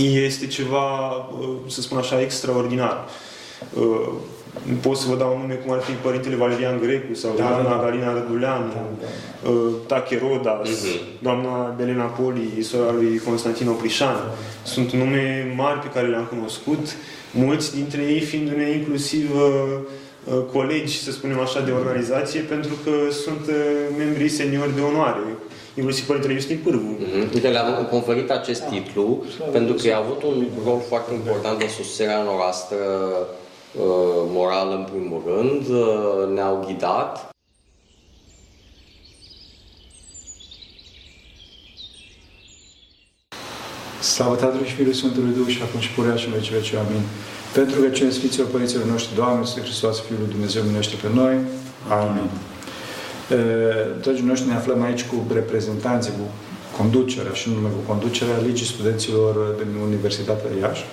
este ceva, să spun așa, extraordinar. Pot să vă dau nume cum ar fi Părintele Valerian Grecu sau da, doamna da, Galina Răduleanu, da, da. Tache Rodas, uh-huh. doamna Belena Poli, sora lui Constantin Oprișan. Da. Sunt nume mari pe care le-am cunoscut, mulți dintre ei fiindu-ne inclusiv colegi, să spunem așa, de organizație, pentru că sunt membrii seniori de onoare inclusiv Părintele Justin Pârvu. Mm-hmm. Uite, le-am conferit acest da. titlu da. pentru că a avut un rol foarte important în susținerea noastră uh, morală, în primul rând. Uh, ne-au ghidat. Slavă Tatălui și Fiului Sfântului Duh și acum și purea și în veci veci. Amin. Pentru că cine Sfinților Părinților noștri, Doamne, Sfântul Hristos, Fiul lui Dumnezeu, minește pe noi. Amin. Dragii noștri, ne aflăm aici cu reprezentanții, cu conducerea și nu numai cu conducerea Ligii Studenților din Universitatea Iași,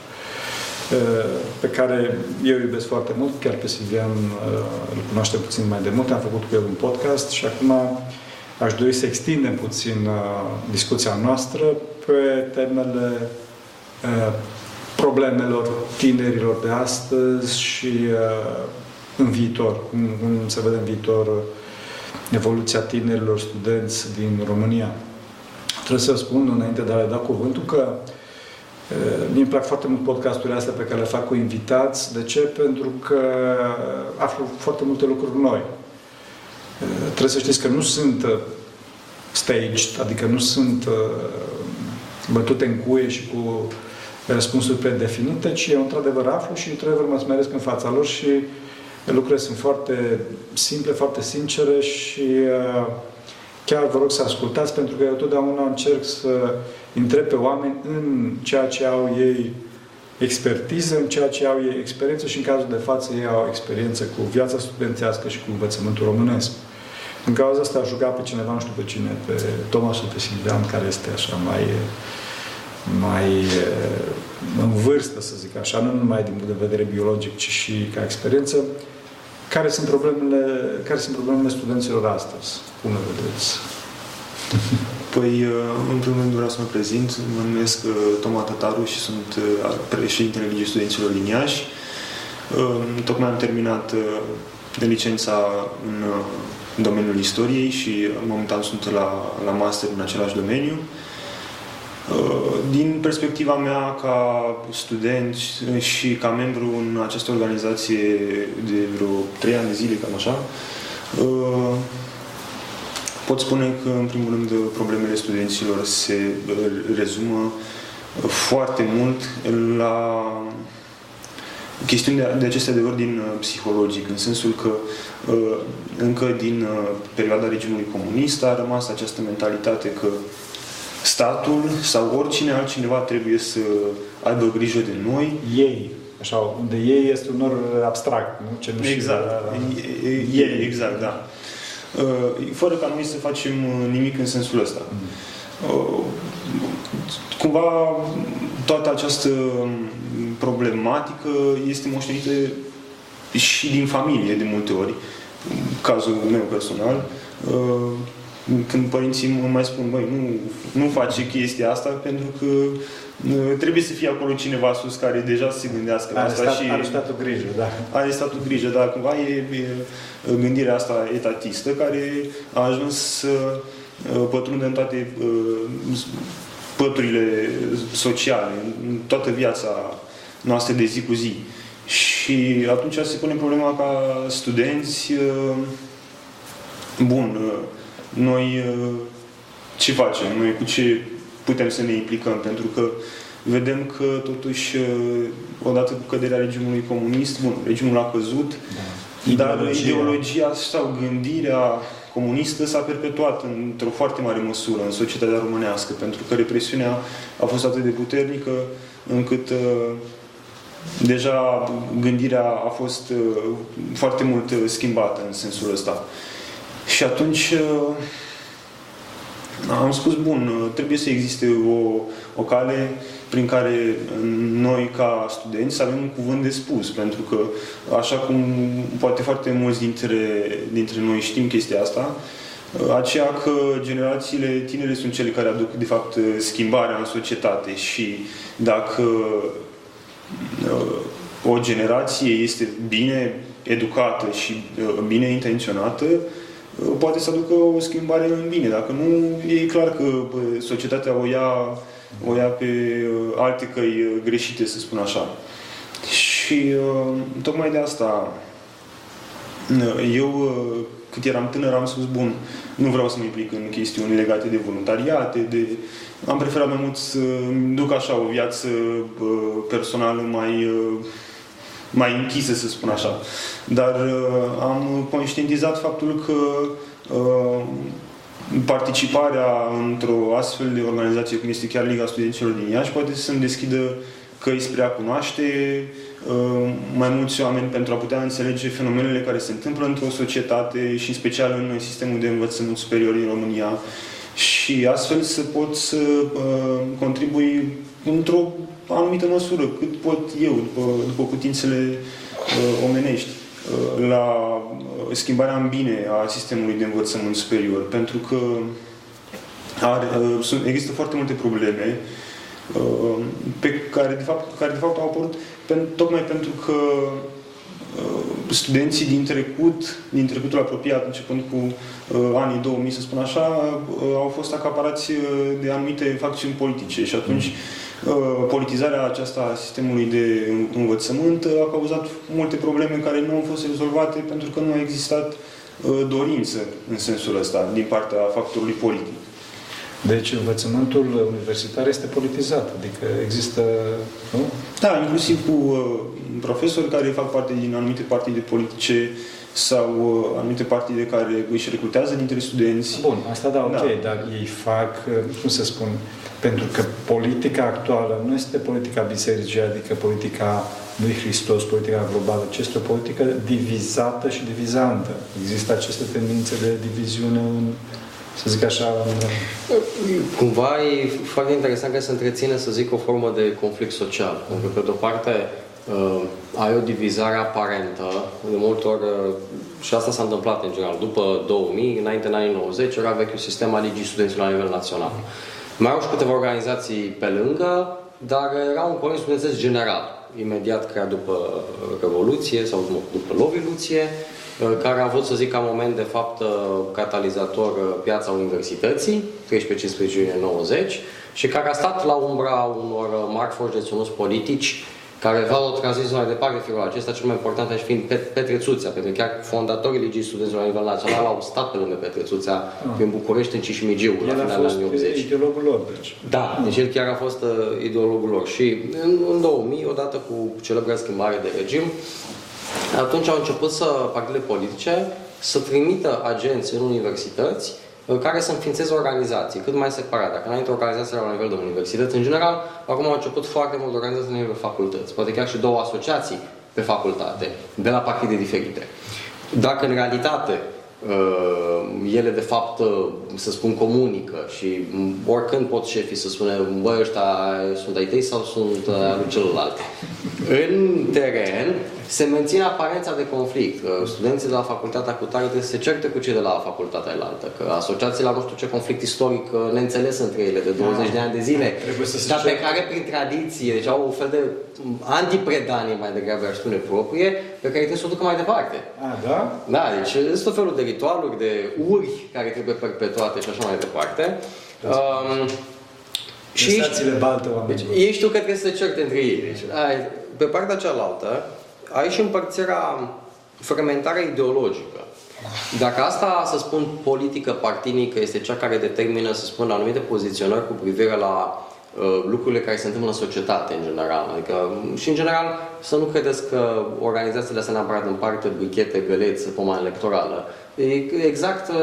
pe care eu iubesc foarte mult, chiar pe Silvian îl cunoaște puțin mai de mult, am făcut cu el un podcast și acum aș dori să extindem puțin discuția noastră pe temele problemelor tinerilor de astăzi și în viitor, cum, cum se vede în viitor evoluția tinerilor studenți din România. Trebuie să spun înainte de a le da cuvântul că mi îmi plac foarte mult podcasturile astea pe care le fac cu invitați. De ce? Pentru că aflu foarte multe lucruri noi. Trebuie să știți că nu sunt staged, adică nu sunt bătute în cuie și cu răspunsuri predefinite, ci eu într-adevăr aflu și într-adevăr mă smeresc în fața lor și lucrurile sunt foarte simple, foarte sincere și uh, chiar vă rog să ascultați pentru că eu totdeauna încerc să întreb pe oameni în ceea ce au ei expertiză, în ceea ce au ei experiență și în cazul de față ei au experiență cu viața studențească și cu învățământul românesc. În cauza asta aș jucat pe cineva, nu știu pe cine, pe Tomasul pe Silvian, care este așa mai mai în vârstă, să zic așa, nu numai din punct de vedere biologic, ci și ca experiență, care sunt problemele, care sunt problemele studenților astăzi? Cum le vedeți? Păi, în primul rând vreau să mă prezint. Mă numesc Toma Tătaru și sunt președintele Ligii Studenților din Iași. Tocmai am terminat de licența în domeniul istoriei și momentan sunt la, la master în același domeniu. Uh, din perspectiva mea ca student și ca membru în această organizație de vreo trei ani de zile, cam așa, uh, pot spune că, în primul rând, problemele studenților se uh, rezumă foarte mult la chestiuni de, de acestea de ordin psihologic, în sensul că încă din perioada regimului comunist a rămas această mentalitate că statul sau oricine altcineva trebuie să aibă grijă de noi. Ei. Așa, unde ei este un or abstract, nu? Ce nu exact. Ei, ei, exact, da. Uh, fără ca noi să facem uh, nimic în sensul ăsta. Mm. Uh, cumva toată această problematică este moștenită și din familie de multe ori. Cazul meu personal, când părinții mă mai spun, băi, nu, nu face chestia asta pentru că trebuie să fie acolo cineva sus care deja să se gândească are asta stat, și... Are statul grijă, da. Are statul grijă, dar cumva e, e gândirea asta etatistă care a ajuns să pătrundă în toate păturile sociale, în toată viața noastră de zi cu zi. Și atunci se pune problema ca studenți, bun, noi uh, ce facem? Noi cu ce putem să ne implicăm? Pentru că vedem că totuși, uh, odată cu căderea regimului comunist, bun, regimul a căzut, da. dar ideologia. ideologia sau gândirea comunistă s-a perpetuat într-o foarte mare măsură în societatea românească, pentru că represiunea a fost atât de puternică încât uh, deja gândirea a fost uh, foarte mult uh, schimbată în sensul ăsta. Și atunci uh, am spus, bun, uh, trebuie să existe o, o cale prin care noi, ca studenți, să avem un cuvânt de spus, pentru că, așa cum poate foarte mulți dintre, dintre noi știm chestia asta, aceea că generațiile tinere sunt cele care aduc, de fapt, schimbarea în societate și dacă o generație este bine educată și bine intenționată, poate să aducă o schimbare în bine. Dacă nu, e clar că societatea o ia, o ia pe alte căi greșite, să spun așa. Și tocmai de asta eu, cât eram tânăr, am spus, bun, nu vreau să mă implic în chestiuni legate de voluntariate, de... Am preferat mai mult să duc așa o viață personală mai mai închisă, să spun așa. Dar uh, am conștientizat faptul că uh, participarea într-o astfel de organizație cum este chiar Liga Studenților din Iași poate să-mi deschidă căi spre a cunoaște uh, mai mulți oameni pentru a putea înțelege fenomenele care se întâmplă într-o societate și în special în sistemul de învățământ superior din România și astfel să pot să uh, contribui într-o anumită măsură, cât pot eu, după, după putințele uh, omenești, uh, la uh, schimbarea în bine a sistemului de învățământ superior, pentru că are, uh, sunt, există foarte multe probleme uh, pe care de, fapt, care de fapt au apărut pen, tocmai pentru că uh, studenții din trecut, din trecutul apropiat, începând cu uh, anii 2000, să spun așa, uh, au fost acaparați uh, de anumite facțiuni politice și atunci mm. Uh, politizarea aceasta a sistemului de învățământ a cauzat multe probleme care nu au fost rezolvate pentru că nu a existat uh, dorință în sensul ăsta din partea factorului politic. Deci învățământul universitar este politizat, adică există, nu? Da, inclusiv cu uh, profesori care fac parte din anumite partide politice sau uh, anumite partide care își recrutează dintre studenți. Bun, asta da, ok, da. dar ei fac, uh, cum să spun, pentru că politica actuală nu este politica bisericii, adică politica lui Hristos, politica globală, ci este o politică divizată și divizantă. Există aceste tendințe de diviziune în, să zic așa... În... Cumva e foarte interesant că se întreține, să zic, o formă de conflict social. Pentru că, pe de-o parte, uh, ai o divizare aparentă, de multe ori, uh, și asta s-a întâmplat în general, după 2000, înainte în anii 90, era vechiul sistem al ligii studenților la nivel național. Mai au și câteva organizații pe lângă, dar era un coleg studențesc general, imediat creat după Revoluție sau după Loviluție, uh, care a avut, să zic, ca moment de fapt uh, catalizator uh, piața universității, 13-15 iunie 90, și care a stat la umbra unor mari forți deținuți politici care vreau o tranziție mai departe figura acesta, cel mai important aici fiind Petrețuțea, pentru că chiar fondatorii Ligii Studenților la nivel național au stat pe lângă Petrețuțea ah. prin București, în Cișmigiu, la finalul anii 80. ideologul lor, deci. Da, ah. deci el chiar a fost uh, ideologul lor. Și în, în 2000, odată cu celebra schimbare de regim, atunci au început să partidele politice să trimită agenți în universități care să înființeze organizații cât mai separate. Dacă înainte organizații la nivel de universități, în general, acum au început foarte mult organizații la nivel de facultăți. Poate chiar și două asociații pe facultate, de la partide diferite. Dacă în realitate uh, ele de fapt, uh, să spun, comunică și oricând pot șefii să spună, băi, ăștia sunt ai tăi sau sunt uh, al celălalt. În teren, se menține aparența de conflict. Studenții de la facultatea cu tare trebuie să se certe cu cei de la facultatea elaltă, că asociațiile la nu știu ce conflict istoric uh, neînțeles între ele de 20 da. de ani de zile, să dar pe care prin tradiție, deci au un fel de antipredanie mai degrabă, aș spune, proprie, pe care trebuie să o ducă mai departe. A, da? Da, deci sunt tot felul de ritualuri, de uri care trebuie perpetuate și așa mai departe. Um, și ești, baltă, deci, ești tu că trebuie să te certe între ei. Deci, ai, pe partea cealaltă, ai și împărțirea, fragmentarea ideologică. Dacă asta, să spun, politică partinică este cea care determină, să spun, anumite poziționări cu privire la uh, lucrurile care se întâmplă în societate, în general. Adică, și în general, să nu credeți că organizațiile astea neapărat împarte buchete, găleți, pomană electorală. E exact uh,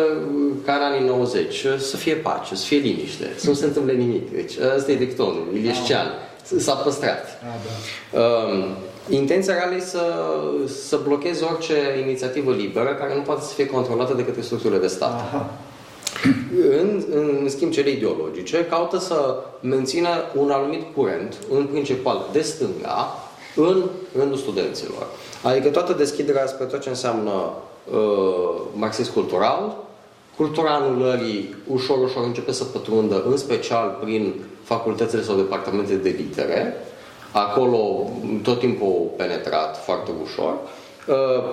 ca în anii 90. Să fie pace, să fie liniște, să nu se întâmple nimic. Deci, ăsta e dictonul, Iliescean. S-a păstrat. Ah, da. Um, Intenția reală e să, să blocheze orice inițiativă liberă care nu poate să fie controlată de către structurile de stat. Aha. În, în schimb, cele ideologice caută să mențină un anumit curent, în principal de stânga, în rândul studenților. Adică toată deschiderea spre tot ce înseamnă uh, marxist cultural, cultura anulării ușor, ușor începe să pătrundă, în special prin facultățile sau departamente de litere. Acolo tot timpul penetrat foarte ușor. Uh,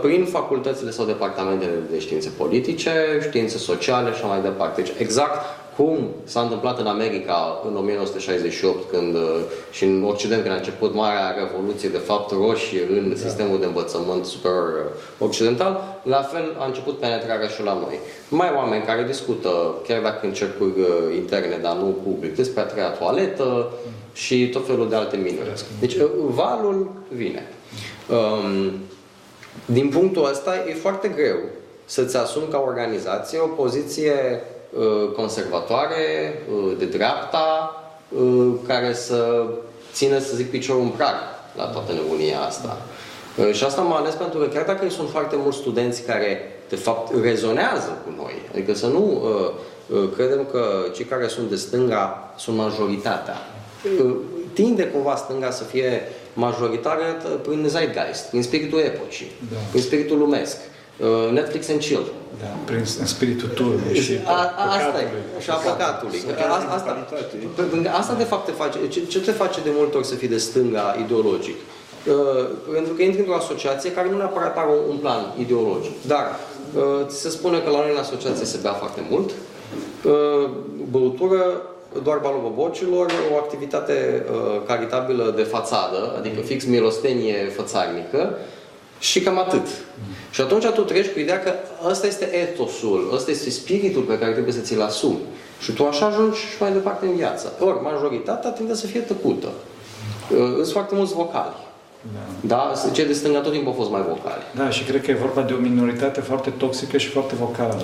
prin facultățile sau departamentele de științe politice, științe sociale și așa mai departe. Deci exact cum s-a întâmplat în America în 1968 când, uh, și în Occident când a început Marea Revoluție, de fapt roșie în da. sistemul de învățământ superior uh, occidental, la fel a început penetrarea și la noi. Mai oameni care discută, chiar dacă în cercuri interne, dar nu public, despre a treia toaletă și tot felul de alte minuni. Deci valul vine. Um, din punctul ăsta e foarte greu să-ți asumi ca organizație o poziție uh, conservatoare, uh, de dreapta, uh, care să țină, să zic, piciorul în prag la toată nebunia asta. Și asta mă ales pentru că chiar dacă sunt foarte mulți studenți care, de fapt, rezonează cu noi, adică să nu uh, credem că cei care sunt de stânga sunt majoritatea. Uh, tinde cumva stânga să fie majoritară prin zeitgeist, prin spiritul epocii, da. prin spiritul lumesc. Uh, Netflix and chill. Da, prin spiritul turmei și a, a, Asta e, și a păcatului. Asta, asta, asta de fapt te face, ce, ce te face de multe ori să fii de stânga ideologic? Uh, pentru că intri într-o asociație care nu neapărat are un, un plan ideologic. Dar uh, ți se spune că la noi în asociație se bea foarte mult, uh, băutură, doar balul bobocilor, o activitate uh, caritabilă de fațadă, adică fix milostenie fățarnică și cam atât. Și atunci tu treci cu ideea că ăsta este etosul, ăsta este spiritul pe care trebuie să ți-l asumi. Și tu așa ajungi și mai departe în viață. Ori, majoritatea tinde să fie tăcută. Uh, sunt foarte mulți vocali. Da. da? Cei de stânga tot timpul au fost mai vocali. Da, și cred că e vorba de o minoritate foarte toxică și foarte vocală.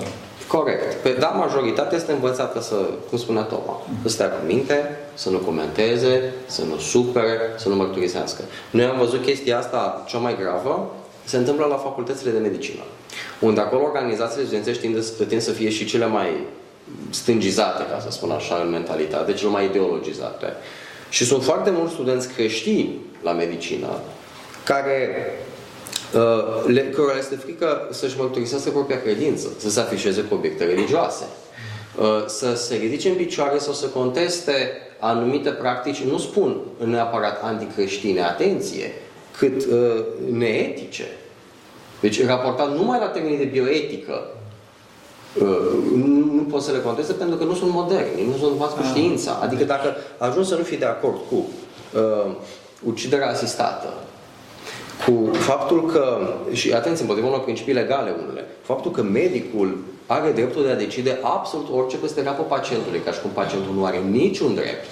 Corect. Pe da, majoritatea este învățată să, cum spunea Toma, să stea cu minte, să nu comenteze, să nu supere, să nu mărturisească. Noi am văzut chestia asta cea mai gravă, se întâmplă la facultățile de medicină, unde acolo organizațiile studențești tind, tind să fie și cele mai stângizate, ca să spun așa, în mentalitate, cele mai ideologizate. Și sunt foarte mulți studenți creștini la medicină care Uh, le, cărora este frică să-și mărturisească propria credință, să se afișeze cu obiecte religioase, uh, să se ridice în picioare sau să conteste anumite practici, nu spun neapărat anticreștine, atenție, cât uh, neetice. Deci, raportat numai la termenii de bioetică, nu, nu pot să le conteste pentru că nu sunt moderni, nu sunt învați cu ah. știința. Adică dacă ajungi să nu fii de acord cu uh, uciderea asistată, cu faptul că, și atenție, împotriva unor principii legale unele, faptul că medicul are dreptul de a decide absolut orice peste capul pacientului, ca și cum pacientul nu are niciun drept.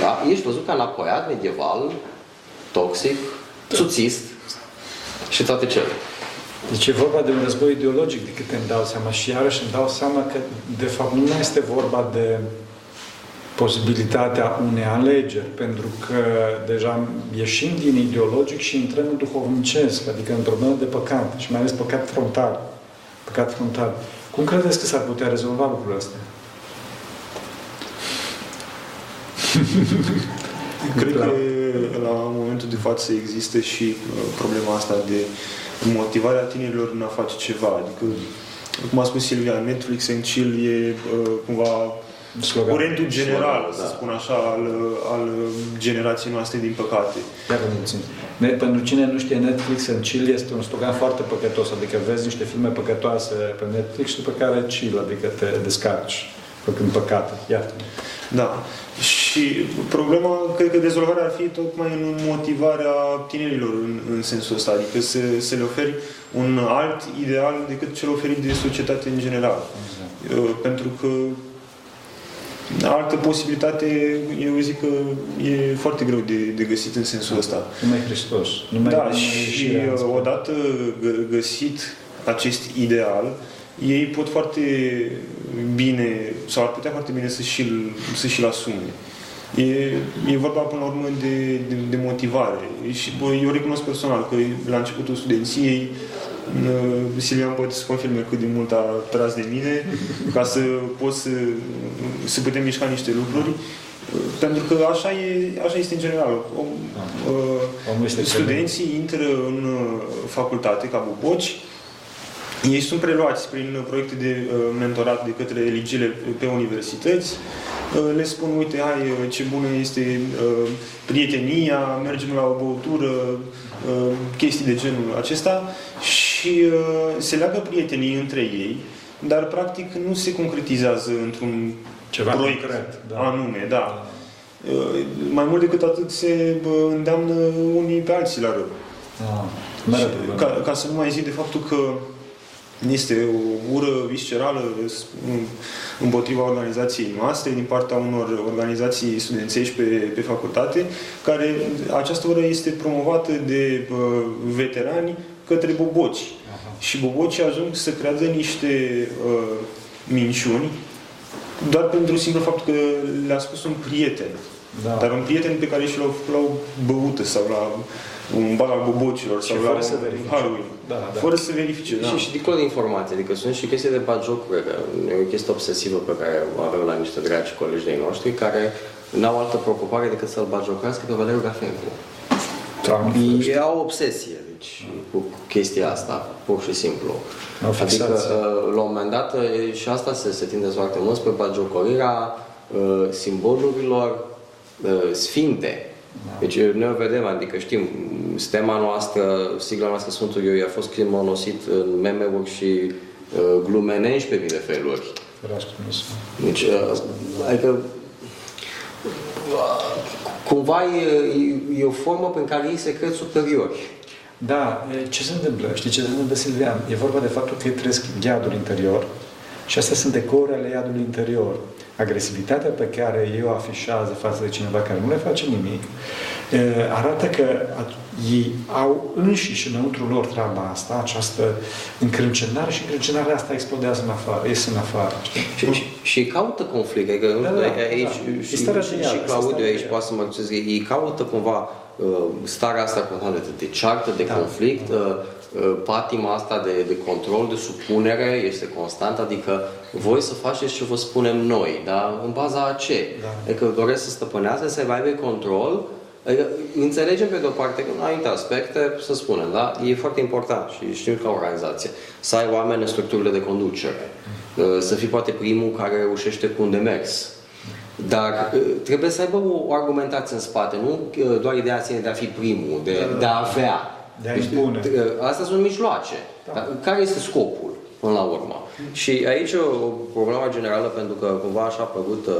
Da? Ești văzut ca înapoiat, medieval, toxic, da. suțist și toate cele. Deci e vorba de un război ideologic, de câte îmi dau seama. Și iarăși îmi dau seama că, de fapt, nu mai este vorba de posibilitatea unei alegeri, pentru că deja ieșim din ideologic și intrăm în duhovnicesc, adică în problemă de păcat, și mai ales păcat frontal. Păcat frontal. Cum credeți că s-ar putea rezolva lucrurile astea? Cred că la momentul de față există și uh, problema asta de motivarea tinerilor în a face ceva. Adică, cum a spus Silvia, Netflix and chill e uh, cumva Slogan. curentul general, Slogan, să da. spun așa, al, al generației noastre, din păcate. Iar ne, pentru cine nu știe, Netflix în chill este un slogan foarte păcătos, adică vezi niște filme păcătoase pe Netflix și după care chill, adică te descarci făcând păcate. Iată. Da. Și problema, cred că dezvoltarea ar fi tocmai în motivarea tinerilor în, în sensul ăsta, adică să, să le oferi un alt ideal decât cel oferit de societate în general. Exact. Pentru că altă posibilitate, eu zic că e foarte greu de, de găsit în sensul ăsta. Numai Hristos. Numai da, și odată găsit acest ideal, ei pot foarte bine, sau ar putea foarte bine să și-l, să și-l asume. E, e vorba până la urmă de, de, de motivare. Și bă, eu recunosc personal că la începutul studenției Silvia poate să confirme cât de mult a tras de mine ca să pot să, să putem mișca niște lucruri. Pentru că așa, e, așa este în general. Om, uh, studenții intră în uh, facultate ca buboci, Ei sunt preluați prin proiecte de mentorat de către eligile pe universități, le spun, uite, hai, ce bună este prietenia, mergem la o băutură, chestii de genul acesta și se leagă prietenii între ei, dar practic nu se concretizează într-un Ceva proiect concret, da. anume, da. Mai mult decât atât se îndeamnă unii pe alții la rând. Da. Și ca, ca să nu mai zic de faptul că este o ură viscerală împotriva organizației noastre, din partea unor organizații studențești pe, pe facultate, care această ură este promovată de uh, veterani către boboci. Aha. Și bobocii ajung să creadă niște uh, minciuni doar pentru simplu faptul că le-a spus un prieten. Da. Dar un prieten pe care și l-au, l-au băută sau la un bar al bobocilor sau fără la să verifice. Da, da. Fără să verifice, da. Și, și dincolo de informații, adică sunt și chestii de bagiocuri, că e o chestie obsesivă pe care o avem la niște dragi colegi de noștri care n-au altă preocupare decât să-l bagiocească pe Valeriu Gafencu. Ei au obsesie deci, cu chestia asta, pur și simplu. Adică, la un moment dat, și asta se, se tinde foarte mult spre bagiocorirea simbolurilor sfinte, da. Deci noi o vedem, adică știm, stema noastră, sigla noastră Sfântul Ioi a fost monosit în meme-uri și uh, glumenești pe mine feluri. Deci, uh, adică uh, cumva e, e o formă prin care ei se cred superiori. Da, ce se întâmplă? Știi ce se întâmplă, Silvian? E vorba de faptul că ei trăiesc iadul interior și astea sunt decouri ale iadului interior agresivitatea pe care ei o afișează față de cineva care nu le face nimic, arată că ei au înșiși înăuntru lor treaba asta, această încrâncenare și încrâncenarea asta explodează în afară, ies în afară. Și, și, și caută conflict, adică da, da, aici, da. Și, și, și, și Claudiu aici poate să mă ei caută cumva uh, starea asta constantă de ceartă, de da. conflict, uh, Uh, patima asta de, de control, de supunere este constant, adică voi să faceți ce vă spunem noi, dar în baza a ce? Da. Adică doresc să stăpânească, să aibă control, adică înțelegem pe de-o parte că în anumite aspecte, să spunem, da? E foarte important și știu ca organizație să ai oameni în structurile de conducere, uh, să fii poate primul care reușește cu un demers, dar uh, trebuie să aibă o argumentație în spate, nu doar ideea de a fi primul, de, de a avea. De a impune. Deci, astea sunt mijloace. Da. Dar care este scopul, până la urmă? Și aici o problemă generală, pentru că cumva așa a apărut uh,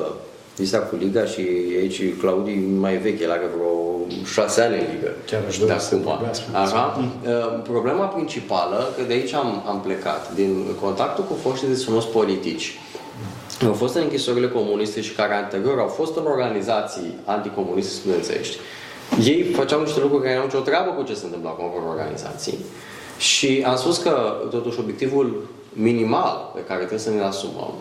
lista cu Liga și aici Claudii mai vechi, el are vreo șase ani în Liga. Chiar aș dori să Așa. Uh, problema principală, că de aici am, am plecat, din contactul cu foștii de sunos politici, au fost în închisorile comuniste și care anterior au fost în organizații anticomuniste studențești ei făceau niște lucruri care nu au nicio treabă cu ce se întâmplă acum în organizații. Și am spus că, totuși, obiectivul minimal pe care trebuie să ne asumăm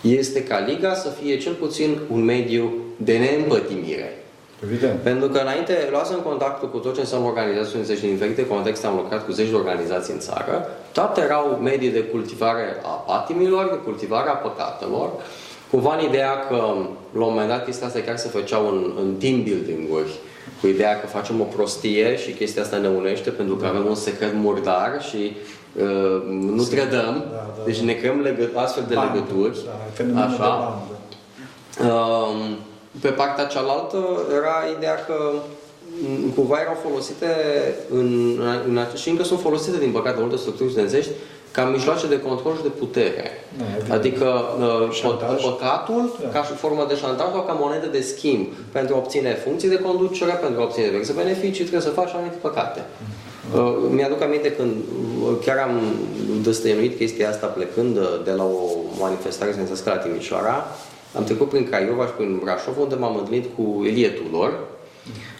este ca Liga să fie cel puțin un mediu de neîmpătimire. Evident. Pentru că înainte luasem contactul cu tot ce înseamnă organizații și din diferite contexte am lucrat cu zeci de organizații în țară. Toate erau medii de cultivare a patimilor, de cultivare a păcatelor. Cumva în ideea că la un moment dat chestia asta chiar se făceau în, în team building-uri cu ideea că facem o prostie și chestia asta ne unește pentru că avem un secret murdar și uh, nu trădăm, da, da, deci ne creăm legă- astfel de bandă, legături. Da, așa. Uh, pe partea cealaltă era ideea că mm, cumva erau folosite în, în, și încă sunt folosite, din păcate, multe structuri studențești ca mijloace de control și de putere. Da, adică uh, păcatul da. ca și formă de șantaj sau ca monedă de schimb pentru a obține funcții de conducere, pentru a obține diverse beneficii, trebuie să faci anumite păcate. Uh, mi-aduc aminte când uh, chiar am destăinuit chestia asta plecând uh, de la o manifestare studențească la Timișoara, am trecut prin Craiova și prin Brașov, unde m-am întâlnit cu Elie Tudor,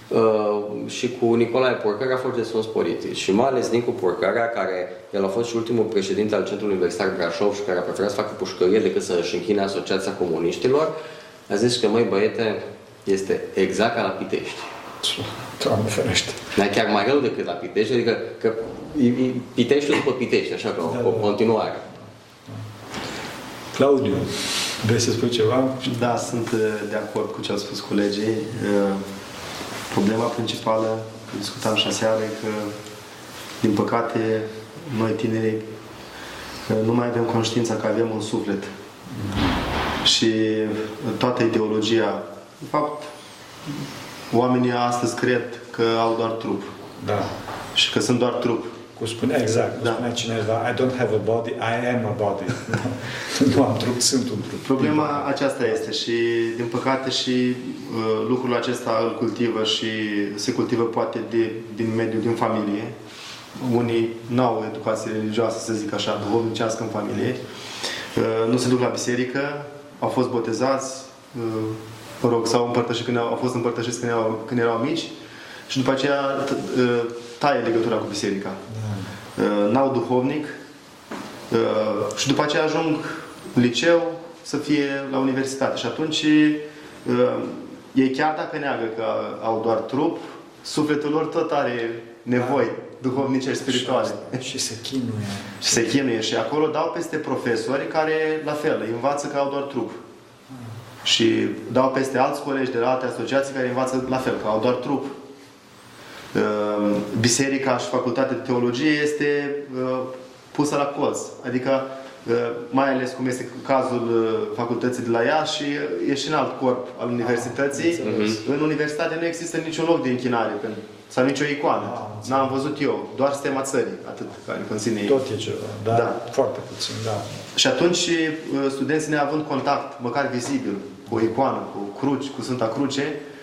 Uh, și cu Nicolae Porcarea a fost de sus politici și mai ales Nicu Porcarea, care el a fost și ultimul președinte al Centrului Universitar Brașov și care a preferat să facă pușcărie decât să-și închine Asociația Comuniștilor, a zis că, măi băiete, este exact ca la Pitești. Doamne ferește. Dar chiar mai rău decât la Pitești, adică că Pitești după Pitești, așa că da, o, o da. continuare. Da. Claudiu, vrei să spui ceva? Da, sunt uh, de acord cu ce au spus colegii. Uh, Problema principală, discutam și aseară, că, din păcate, noi tinerii nu mai avem conștiința că avem un suflet. Și toată ideologia, de fapt, oamenii astăzi cred că au doar trup Da. și că sunt doar trup. Cum spunea, exact, cum Da. spunea cineva, I don't have a body, I am a body. nu am trup, sunt un trup. Problema aceasta este și, din păcate, și uh, lucrul acesta îl cultivă și se cultivă poate de, din mediul, din familie. Unii nu au educație religioasă, să zic așa, duhovnicească în familie. Uh, nu se duc la biserică, au fost botezați, uh, mă rog, sau împărtășit când au, au fost împărtășiți când erau, când erau mici și după aceea t- uh, taie legătura cu biserica. Uh, N-au duhovnic, Uh, și după aceea ajung în liceu să fie la universitate. Și atunci uh, ei chiar dacă neagă că au doar trup, sufletul lor tot are nevoi duhovnicești, spirituale. Și se chinuie. Și se chinuie și acolo dau peste profesori care, la fel, îi învață că au doar trup. Și dau peste alți colegi de la alte asociații care învață la fel, că au doar trup. Uh, Biserica și facultatea de teologie este uh, pusă la colț. Adică, uh, mai ales cum este cazul uh, facultății de la Iași și e și în alt corp al universității. În universitate nu există niciun loc de închinare pentru- sau nicio icoană. Ah, înțeles. N-am văzut eu, doar stema țării, atât care conține ei. Tot e ceva, dar Da. foarte puțin, da. Și atunci uh, studenții neavând contact, măcar vizibil, cu o icoană, cu cruci, cu Sfânta Cruce, uh,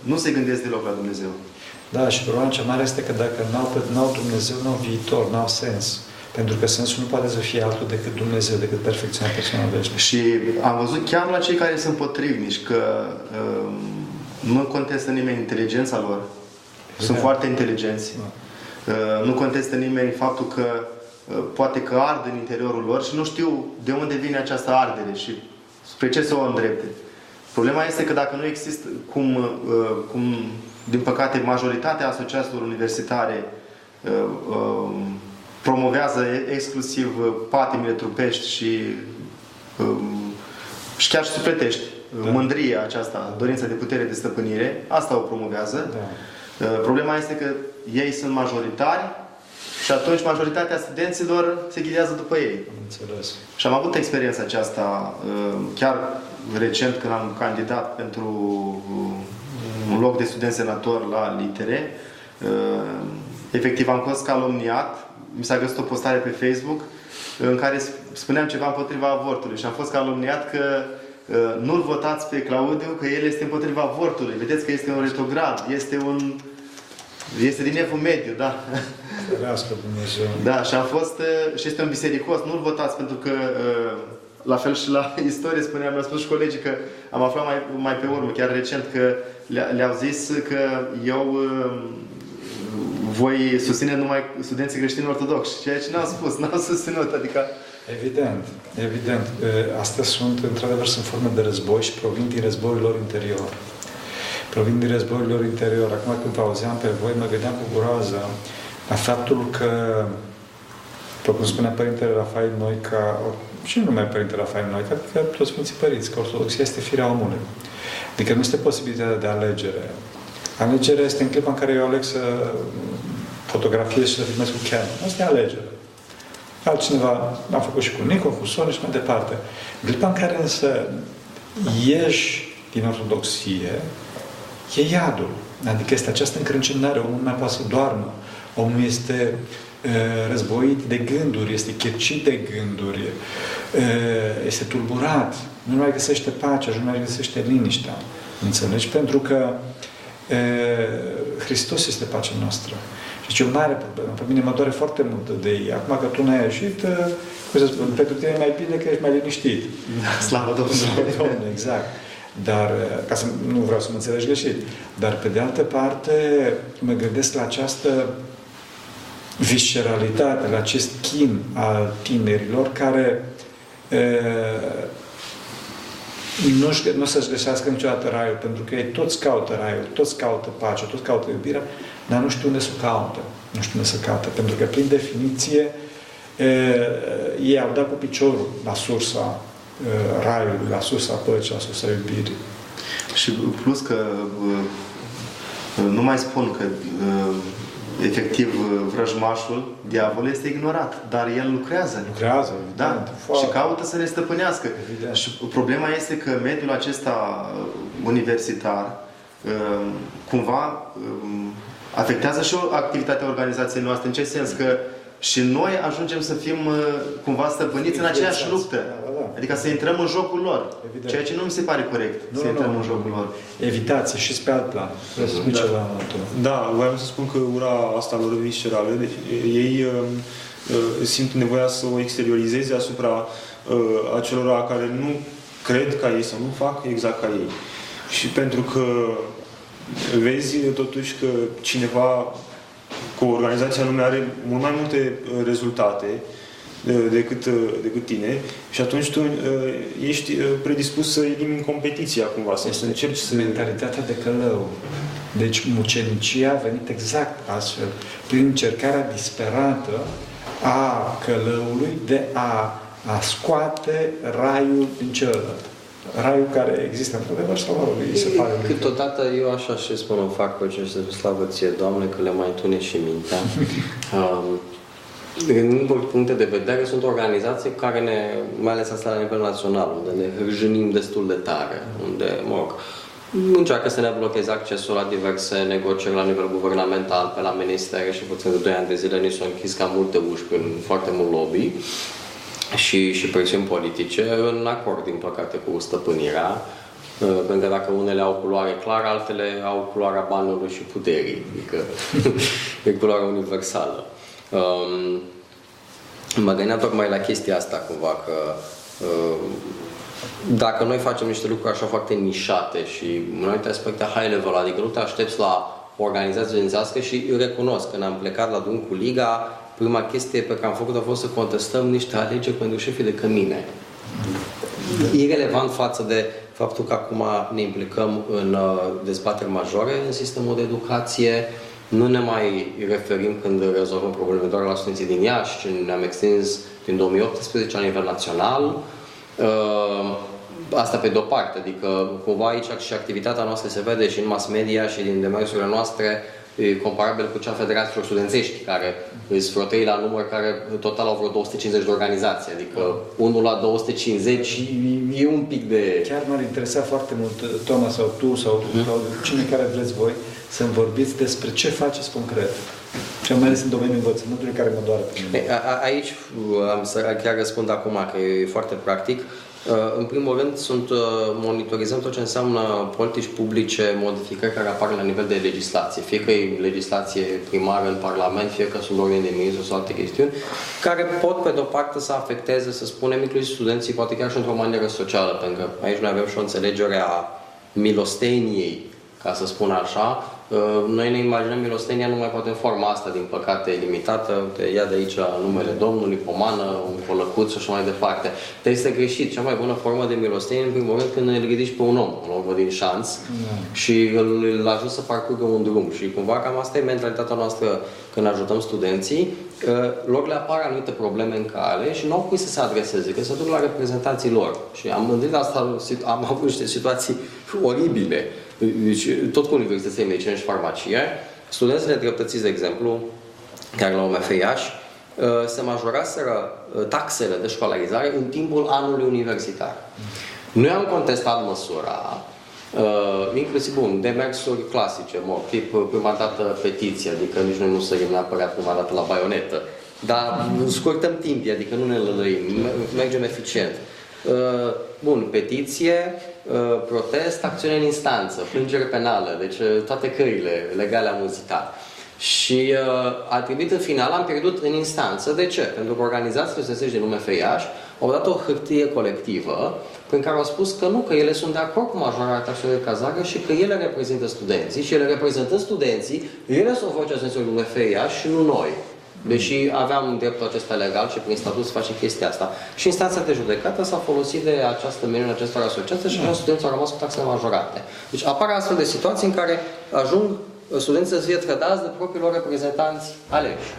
nu se gândesc deloc la Dumnezeu. Da, și problema cea mare este că dacă n-au, pe- n-au Dumnezeu, n-au viitor, n-au sens. Pentru că sensul nu poate să fie altul decât Dumnezeu, decât perfecțiunea persoană veșnică. Și am văzut chiar la cei care sunt potrivnici că uh, nu contestă nimeni inteligența lor. Sunt Da. foarte inteligenți. Uh, nu contestă nimeni faptul că uh, poate că ard în interiorul lor și nu știu de unde vine această ardere și spre ce să o îndrepte. Problema este că dacă nu există, cum, uh, cum din păcate majoritatea asociațiilor universitare uh, uh, promovează e- exclusiv uh, patimile trupești și, um, și chiar și sufletești, Da. mândria aceasta, dorința de putere de stăpânire, asta o promovează. Da. Uh, Problema este că ei sunt majoritari și atunci majoritatea studenților se ghidează după ei. Am înțeles. Și am avut experiența aceasta uh, chiar recent când am candidat pentru uh, un loc de student senator la litere. Uh, Efectiv am fost calomniat. Mi s-a găsit o postare pe Facebook în care sp- spuneam ceva împotriva avortului și am fost calomniat că uh, nu-l votați pe Claudiu, că el este împotriva avortului. Vedeți că este un retrograd, este un... Este din evul mediu, da. Ferească Dumnezeu. Da, și am fost, uh, și este un bisericos, nu-l votați pentru că, uh, la fel și la istorie spuneam, mi-au spus și colegii că am aflat mai, mai pe urmă, chiar recent, că le- le-au zis că eu uh, voi susține numai studenții creștini ortodoxi, ceea ce n-am spus, n-am susținut, adică Evident, evident. E, Astea sunt, într-adevăr, sunt forme de război și provin din războiul lor interior. Provin din războiul lor interior. Acum când vă auzeam pe voi, mă gândeam cu groază la faptul că, după cum spunea Părintele Rafael Noica, și nu numai Părintele Rafael Noica, adică toți Sfinții Părinți, că Ortodoxia este firea omului. Adică nu este posibilitatea de alegere. Alegerea este în clipa în care eu aleg să fotografiez și să filmez cu Canon. Asta e alegere. Altcineva a făcut și cu Nikon, cu Sony și mai departe. În clipa în care însă ieși din ortodoxie, e iadul. Adică este această încrâncenare, omul nu mai poate să doarmă. Omul este uh, războit de gânduri, este chircit de gânduri, uh, este tulburat, nu mai găsește pacea, nu mai găsește liniștea. Înțelegi? Pentru că uh, Hristos este pacea noastră. Și ce o mare problemă. Pe mine mă doare foarte mult de ei. Acum că tu n-ai ieșit, uh, cum să spun, pentru tine e mai bine că ești mai liniștit. slavă Domnului. Domnule, exact. Dar, uh, ca să nu vreau să mă înțelegi greșit, dar pe de altă parte mă gândesc la această visceralitate, la acest chin al tinerilor care uh, nu, nu să-și găsească niciodată raiul, pentru că ei toți caută raiul, toți caută pace, toți caută iubirea, dar nu știu unde să o caute. Nu știu unde să caute, pentru că, prin definiție, e, ei au dat cu piciorul la sursa e, raiului, la sursa păcii, la sursa iubirii. Și plus că uh, nu mai spun că uh, efectiv vrăjmașul, diavolul este ignorat, dar el lucrează. Lucrează, Da, evident, foarte. și caută să ne stăpânească. Evident. Și problema este că mediul acesta uh, universitar uh, cumva um, afectează și o activitatea organizației noastre. În ce sens? Că și noi ajungem să fim uh, cumva stăpâniți în aceeași Influențați. luptă. Da, da, da. Adică să intrăm în jocul lor. Evident. Ceea ce nu mi se pare corect. să intrăm în jocul lor. Evitați și pe alt plan. Vreau să spui Da. ceva, Anatol. Da, voiam să spun că ura asta lor viscerală, deci ei uh, uh, simt nevoia să o exteriorizeze asupra uh, acelora care nu cred ca ei sau nu fac exact ca ei. Și pentru că vezi totuși că cineva cu o organizație anume are mult mai multe uh, rezultate uh, decât, uh, decât tine și atunci tu uh, ești uh, predispus să elimini competiția cumva, sau să încerci să... mentalitatea de călău. Deci mucenicia a venit exact astfel, prin încercarea disperată a călăului de a, a scoate raiul din celălalt. Raiul care există într-adevăr sau mă rog, îi se pare lui că- Câteodată eu așa și spun, îmi fac pe ce să slavă ție, Doamne, că le mai întune și mintea. um, din multe puncte de vedere, sunt organizații care ne, mai ales asta la nivel național, unde ne hârjânim destul de tare, unde, mă rog, încearcă să ne blocheze accesul la diverse negocieri la nivel guvernamental, pe la ministere și puțin de 2 ani de zile ni s-au închis cam multe uși prin foarte mult lobby și, și presiuni politice, în acord, din păcate, cu stăpânirea, uh, pentru că dacă unele au culoare clară, altele au culoarea banului și puterii, adică e culoarea universală. Um, mă gândeam tocmai la chestia asta, cumva, că uh, dacă noi facem niște lucruri așa foarte nișate și în anumite aspecte high level, adică nu te aștepți la o organizație studențească și eu recunosc, când am plecat la drum cu Liga, prima chestie pe care am făcut a fost să contestăm niște alegeri pentru șefii de cămine. Irelevant față de faptul că acum ne implicăm în uh, dezbateri majore în sistemul de educație, nu ne mai referim când rezolvăm probleme doar la studenții din Iași, ci ne-am extins din 2018 la nivel național. Uh, Asta pe de-o parte, adică cumva aici și activitatea noastră se vede și în mass media și din demersurile noastre e comparabil cu cea a federațiilor studențești, care sunt vreo trei la număr, care total au vreo 250 de organizații, adică unul la 250 e un pic de... Chiar m-ar interesa foarte mult, Toma sau tu sau, Mhm. sau cine care vreți voi, să-mi vorbiți despre ce faceți concret. Și mai ales în domeniul învățământului care mă doare pe mine. E, a- a- Aici uh, am să chiar răspund acum, că e foarte practic. Uh, În primul rând, sunt, uh, monitorizăm tot ce înseamnă politici publice, modificări care apar la nivel de legislație. Fie că e legislație primară în Parlament, fie că sunt ordine de ministru sau alte chestiuni, care pot, pe de-o parte, să afecteze, să spunem, inclusiv studenții, poate chiar și într-o manieră socială, pentru că aici noi avem și o înțelegere a milosteniei, ca să spun așa, Uh, noi ne imaginăm milostenia numai poate în forma asta, din păcate, limitată. Te ia de aici numele Domnului, pomană, un colăcuț și așa mai departe. Dar este greșit. Cea mai bună formă de milostenie, în primul rând, când îl ridici pe un om, un om din șanț, și îl, îl ajut să parcurgă un drum. Și cumva cam asta e mentalitatea noastră când ajutăm studenții. Uh, Lor le apar anumite probleme în cale și nu au cui să se adreseze, că se duc la reprezentanții lor. Și am gândit asta, am avut niște situații oribile. Deci, tot cu Universitatea de Medicină și Farmacie, studenții nedreptățiți, de exemplu, care la UMF Iași, uh, se majoraseră uh, taxele de școlarizare în timpul anului universitar. Noi am contestat măsura, uh, inclusiv, bun, demersuri clasice, mă, tip uh, prima dată petiție, adică nici noi nu sărim neapărat prima dată la baionetă, dar scurtăm timpii, adică nu ne lălăim, mergem eficient. Uh, Bun, petiție, uh, protest, acțiune în instanță, plângere penală, deci uh, toate căile legale am muzicat. Și uh, a trebuit în final, am pierdut în instanță. De ce? Pentru că organizațiile studențești din lume Feiaș au dat o hârtie colectivă prin care au spus că nu, că ele sunt de acord cu majorarea taxelor de cazare și că ele reprezintă studenții și ele reprezintă studenții, ele sunt vocea studenților din lume Feiaș și nu noi. Deși aveam dreptul acesta legal și prin statut să facem chestia asta. Și instanța de judecată s-a folosit de această meniune acestor asociații și așa studenții au rămas cu taxele majorate. Deci apar astfel de situații în care ajung studenții să fie trădați de propriilor reprezentanți aleși.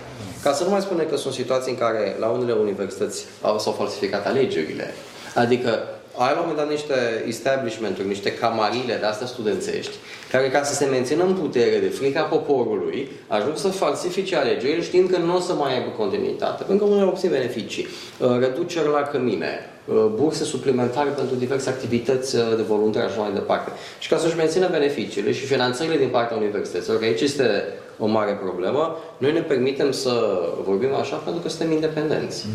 Ca să nu mai spunem că sunt situații în care la unele universități au, s-au falsificat alegerile. Adică ai la un moment dat niște establishment-uri, niște camarile de astea studențești, care ca să se mențină în putere de frica poporului, ajung să falsifice alegerile știind că nu o să mai aibă continuitate, pentru că unele obțin beneficii, uh, reduceri la cămine, uh, burse suplimentare pentru diverse activități uh, de voluntari și așa mai departe. Și ca să-și mențină beneficiile și finanțările din partea universităților, că aici este o mare problemă, noi ne permitem să vorbim așa pentru că suntem independenți.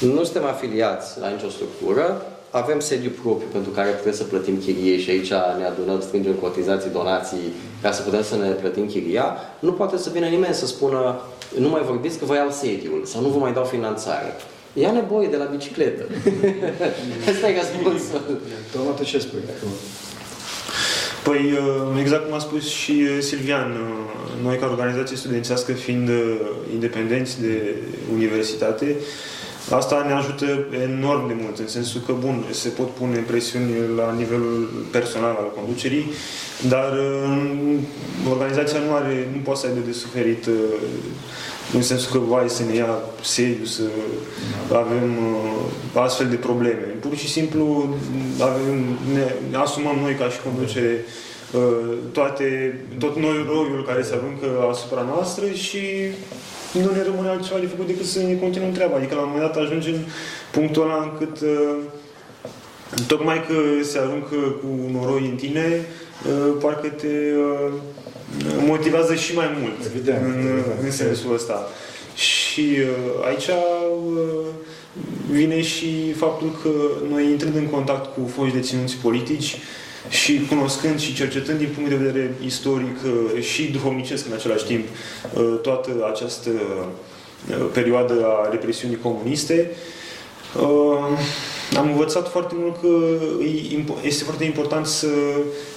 Mm. Nu suntem afiliați la nicio structură, avem sediu propriu pentru care putem să plătim chirie și aici ne adunăm, strângem cotizații, donații ca să putem să ne plătim chiria, nu poate să vină nimeni să spună nu mai vorbiți că vă iau sediul sau nu vă mai dau finanțare. Ia nevoie de la bicicletă. Asta e răspunsul. Toma, tu ce spui? Păi, uh, exact cum a spus și uh, Silvian, uh, noi ca organizație studențească fiind independenți de universitate, Asta ne ajută enorm de mult, în sensul că, bun, se pot pune presiuni la nivelul personal al conducerii, dar organizația nu are, nu poate să aibă de suferit în sensul că, vai, să ne ia sediu, să avem astfel de probleme. Pur și simplu avem, ne, ne asumăm noi ca și conducere toate, tot noi roiul care se aruncă asupra noastră și nu ne rămâne altceva de făcut decât să ne continuăm treaba. Adică la un moment dat ajungem în punctul ăla încât uh, tocmai că se aruncă cu noroi în tine, uh, parcă te uh, motivează și mai mult evident, în, evident. în sensul ăsta. Și aici vine și faptul că noi intrând în contact cu foști deținuți politici, și cunoscând și cercetând din punct de vedere istoric uh, și duhovnicesc în același timp uh, toată această uh, perioadă a represiunii comuniste, am învățat foarte mult că este foarte important să,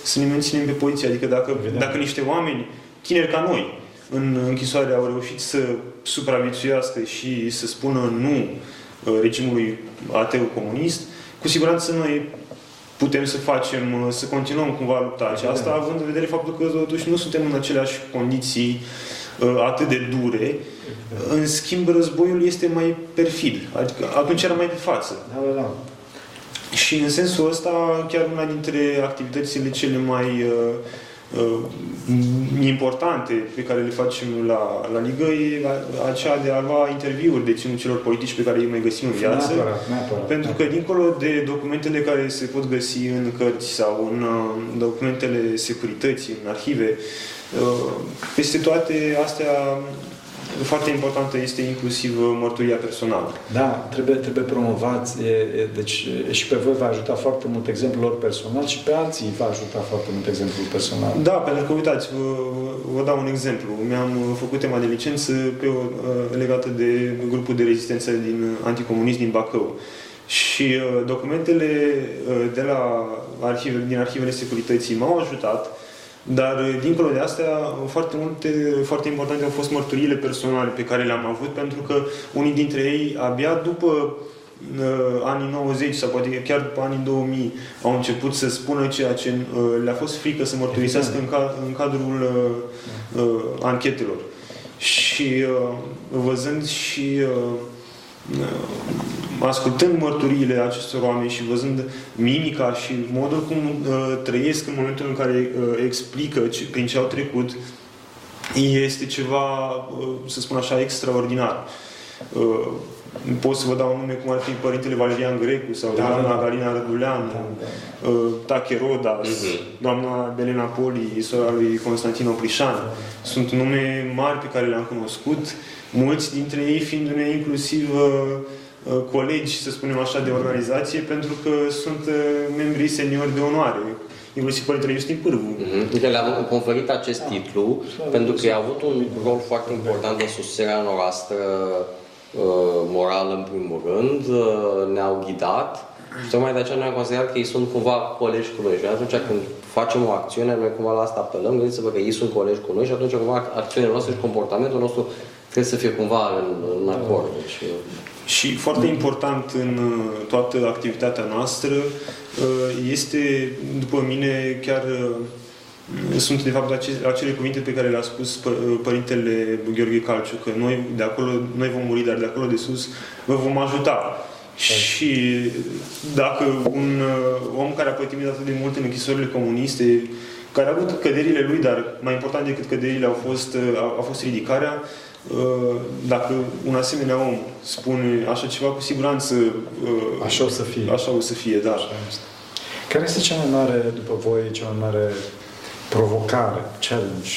să ne menținem pe poziție. Adică dacă, dacă niște oameni tineri ca noi în închisoare au reușit să supraviețuiască și să spună nu regimului ateu comunist, cu siguranță noi putem să facem, uh, să continuăm cumva lupta aceasta, având în vedere faptul că totuși nu suntem în aceleași condiții uh, atât de dure. În schimb, războiul este mai perfid. Adică atunci era mai pe față. Da, da, da. Și în sensul ăsta, chiar una dintre activitățile cele mai uh, uh, importante pe care le facem la, la Ligă e aceea de a lua interviuri de celor politici pe care îi mai găsim în viață. Neapărat, neapărat, pentru că dincolo de documentele care se pot găsi în cărți sau în uh, documentele securității, în arhive, uh, peste toate astea foarte importantă este inclusiv mărturia personală. Da, trebuie, trebuie promovat, e, e, deci e, și pe voi va ajuta foarte mult exemplul lor personal și pe alții va ajuta foarte mult exemplul personal. Da, pentru că uitați, vă, vă dau un exemplu. Mi-am făcut tema de licență pe o, legată de grupul de rezistență din anticomunism din Bacău. Și uh, documentele uh, de la arhive, din arhivele securității m-au ajutat dar, uh, dincolo de astea, foarte multe, foarte importante au fost mărturiile personale pe care le-am avut, pentru că unii dintre ei, abia după uh, anii 90 sau poate chiar după anii 2000 au început să spună ceea ce uh, le-a fost frică să mărturisească în, ca, în cadrul uh, uh, anchetelor. Și uh, văzând și uh, ascultând mărturiile acestor oameni și văzând mimica și modul cum uh, trăiesc în momentul în care uh, explică ce, prin ce au trecut, este ceva, uh, să spun așa, extraordinar. Uh, pot să vă dau nume cum ar fi Părintele Valerian Grecu sau da, doamna da, da. Galina Răduleanu, da, da. Uh, Tache Rodas, uh-huh. doamna Belena Poli, sora lui Constantin Oprișan. Da. Sunt nume mari pe care le-am cunoscut, mulți dintre ei fiindu-ne inclusiv uh, Uh, colegi, să spunem așa, de organizație, pentru că sunt uh, membrii seniori de onoare, inclusiv Părintele Justin Pârvu. Mm-hmm. Uite, le-am conferit acest titlu pentru că a avut un rol foarte important în susținerea noastră uh, morală, în primul rând, ne-au ghidat și tocmai de aceea noi am considerat că ei sunt cumva colegi cu noi. Și atunci când facem o acțiune, noi cumva la asta apelăm, gândiți-vă că ei sunt colegi cu noi și atunci cumva acțiunile noastre și comportamentul nostru trebuie să fie cumva în, în acord. Deci, și foarte important în uh, toată activitatea noastră uh, este, după mine, chiar uh, sunt de fapt acele cuvinte pe care le-a spus Părintele Gheorghe Calciu, că noi de acolo, noi vom muri, dar de acolo de sus vă vom ajuta. Și dacă un om care a pătimit atât de mult în închisorile comuniste care a avut căderile lui, dar mai important decât căderile au fost, a, a fost ridicarea. Dacă un asemenea om spune așa ceva, cu siguranță așa o să fie. Așa o să fie, da. Așa este. Care este cea mai mare, după voi, cea mai mare provocare, challenge,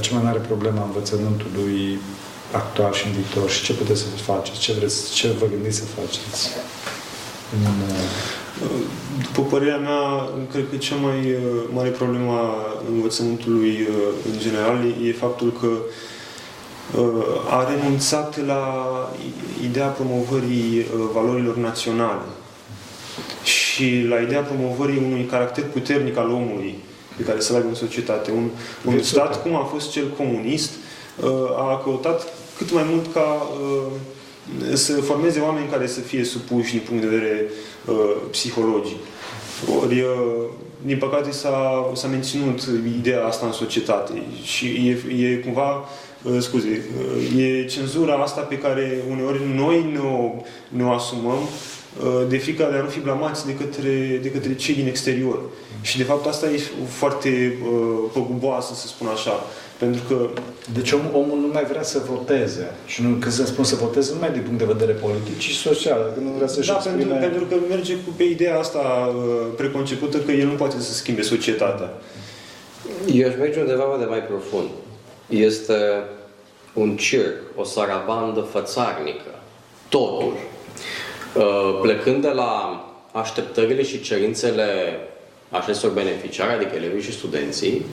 cea mai mare problemă a învățământului actual și în viitor și ce puteți să faceți, ce, vreți, ce vă gândiți să faceți? După părerea mea, cred că cea mai uh, mare problemă a învățământului uh, în general e faptul că uh, a renunțat la ideea promovării valorilor naționale și la ideea promovării unui caracter puternic al omului pe care să-l aibă în societate. Un, un stat, cum a fost cel comunist, a căutat cât mai mult ca să formeze oameni care să fie supuși din punct de vedere uh, psihologic. Ori, uh, din păcate, s-a, s-a menținut ideea asta în societate și e, e cumva, uh, scuze, uh, e cenzura asta pe care uneori noi ne o, ne o asumăm uh, de frica de a nu fi blamați de către, de către cei din exterior. Și de fapt asta e foarte uh, păguboasă, să spun așa. Pentru că... Deci om, omul nu mai vrea să voteze. Și nu, când se spun să voteze, nu mai din punct de vedere politic, ci social. Că nu vrea să-și da, exprime... pentru, pentru că merge cu pe ideea asta uh, preconcepută că el nu poate să schimbe societatea. Eu aș merge undeva de mai profund. Este un circ, o sarabandă fățarnică. Totul. Uh, plecând de la așteptările și cerințele acestor beneficiari, adică elevii și studenții,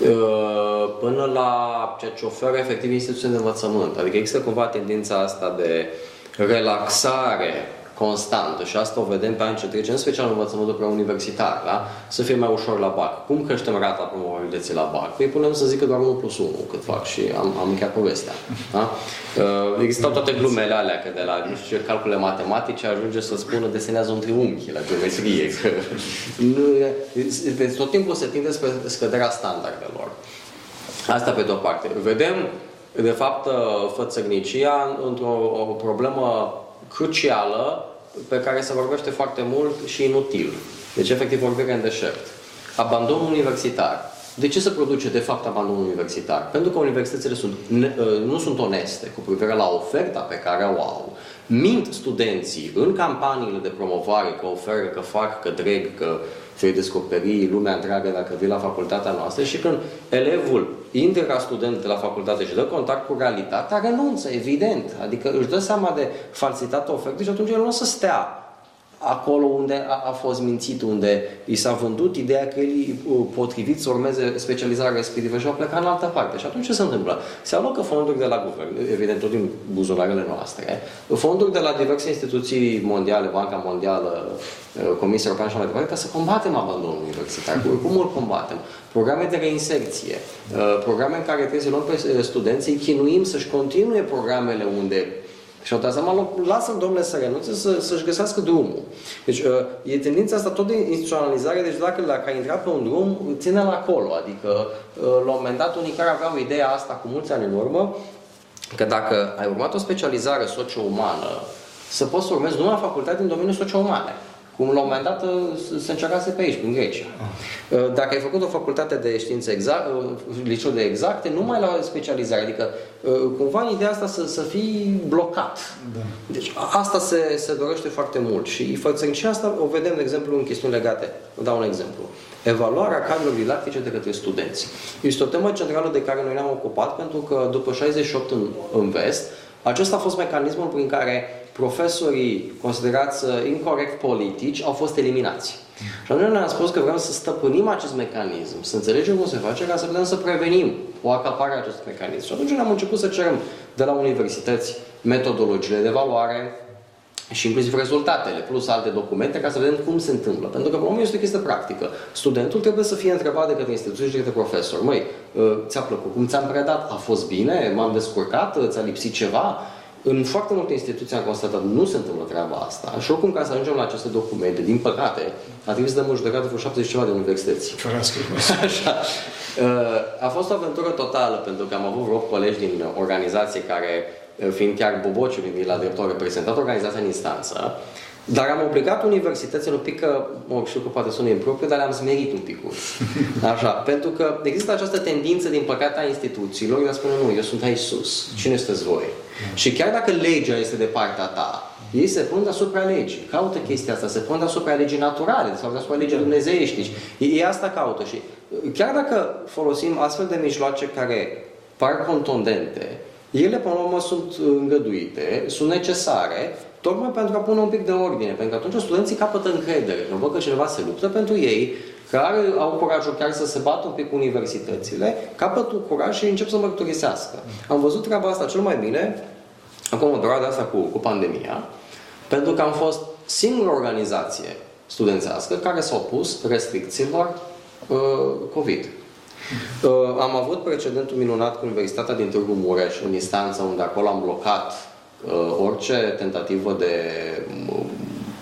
Uh, până la ceea ce oferă efectiv instituții de învățământ. Adică există cumva tendința asta de relaxare constantă și asta o vedem pe ani ce trece, în special în învățământul preuniversitar, da? să fie mai ușor la BAC. Cum creștem rata promovabilității la BAC? Păi punem să zică doar 1 plus 1 cât fac și am, am încheiat povestea. Da? Uh, existau toate glumele alea, că de la nu știu ce calcule matematice ajunge să spună desenează un triunghi la geometrie. Că nu, deci tot timpul se tinde spre scăderea standardelor. Asta pe de-o parte. Vedem, de fapt, uh, fățărnicia într-o o problemă crucială pe care se vorbește foarte mult și inutil. Deci, efectiv, vorbire în deșert. Abandonul universitar. De ce se produce, de fapt, abandonul universitar? Pentru că universitățile sunt, ă, nu sunt oneste cu privire la oferta pe care o au. Mint studenții în campaniile de promovare că oferă, că fac, că dreg, că vei descoperi lumea întreagă dacă vii la facultatea noastră și când elevul intră ca student la facultate și dă contact cu realitatea, renunță, evident. Adică își dă seama de falsitatea ofertei și atunci el nu o să stea acolo unde a, a fost mințit, unde i s-a vândut ideea că el uh, potrivit să urmeze specializarea respectivă și va pleca în altă parte. Și atunci ce se întâmplă? Se alocă fonduri de la guvern, evident tot din buzunarele noastre, fonduri de la diverse instituții mondiale, Banca Mondială, uh, Comisia Europeană și mai departe, ca să combatem abandonul universitar. Cum îl combatem? Programe de reinserție, uh, programe în care trebuie să luăm pe studenți, îi chinuim să-și continue programele unde și au dat seama, lasă domnule să renunțe, să, să-și găsească drumul. Deci uh, e tendința asta tot de instituționalizare, deci dacă, dacă ai intrat pe un drum, ține-l acolo. Adică, uh, la un moment dat, unii care aveau ideea asta cu mulți ani în urmă, că dacă ai urmat o specializare socio-umană, să poți să urmezi numai facultate în domeniul socio-umane. Cum la un moment dat uh, se încercase pe aici, în Grecia. Ah. Uh, dacă ai făcut o facultate de științe exact, uh, liceu de exacte, nu mai la specializare. Adică cumva în ideea asta să, să fii blocat. Da. Deci asta se, se dorește foarte mult. Și și asta o vedem, de exemplu, în chestiuni legate. Vă dau un exemplu. Evaluarea cadrelor didactice de către studenți. Este o temă centrală de care noi ne-am ocupat pentru că după 68 în, în vest, acesta a fost mecanismul prin care profesorii considerați uh, incorrect politici au fost eliminați. Și atunci ne-am spus că vrem să stăpânim acest mecanism, să înțelegem cum se face ca să putem să prevenim o acapare a acestui mecanism. Și atunci ne-am început să cerem de la universități metodologiile de evaluare și inclusiv rezultatele, plus alte documente, ca să vedem cum se întâmplă. Pentru că, pe este o chestie practică. Studentul trebuie să fie întrebat de către instituție și de către profesor. Măi, uh, ți-a plăcut? Cum ți-am predat? A fost bine? M-am descurcat? Ți-a lipsit ceva? În foarte multe instituții am constatat nu se întâmplă treaba asta și oricum ca să ajungem la aceste documente, din păcate, a trebuit să dăm o judecată vreo 70 ceva de universități. Așa. Uh, a fost o aventură totală pentru că am avut vreo colegi din organizație care, uh, fiind chiar Bobociu din la dreptul, au reprezentat organizația în instanță Dar am obligat universitățile un pic că, mă, știu că poate sună impropriu, dar le-am smerit un pic. Așa, pentru că există această tendință, din păcate, a instituțiilor de a spune, nu, eu sunt aici sus, cine sunteți voi? Și chiar dacă legea este de partea ta, ei se pun deasupra legii, caută chestia asta, se pun deasupra legii naturale sau deasupra legii dumnezeiești. Deci, ei asta caută și chiar dacă folosim astfel de mijloace care par contundente, ele, până la urmă, sunt îngăduite, sunt necesare, tocmai pentru a pune un pic de ordine, pentru că atunci studenții capătă încredere, când văd că cineva se luptă pentru ei, care au curajul chiar să se bată un pic cu universitățile, capătă curaj și încep să mărturisească. Am văzut treaba asta cel mai bine acum o perioadă asta cu, cu pandemia, pentru că am fost singura organizație studențească care s-a opus restricțiilor uh, COVID. Uh, am avut precedentul minunat cu Universitatea din Târgu Mureș, în instanță unde acolo am blocat uh, orice tentativă de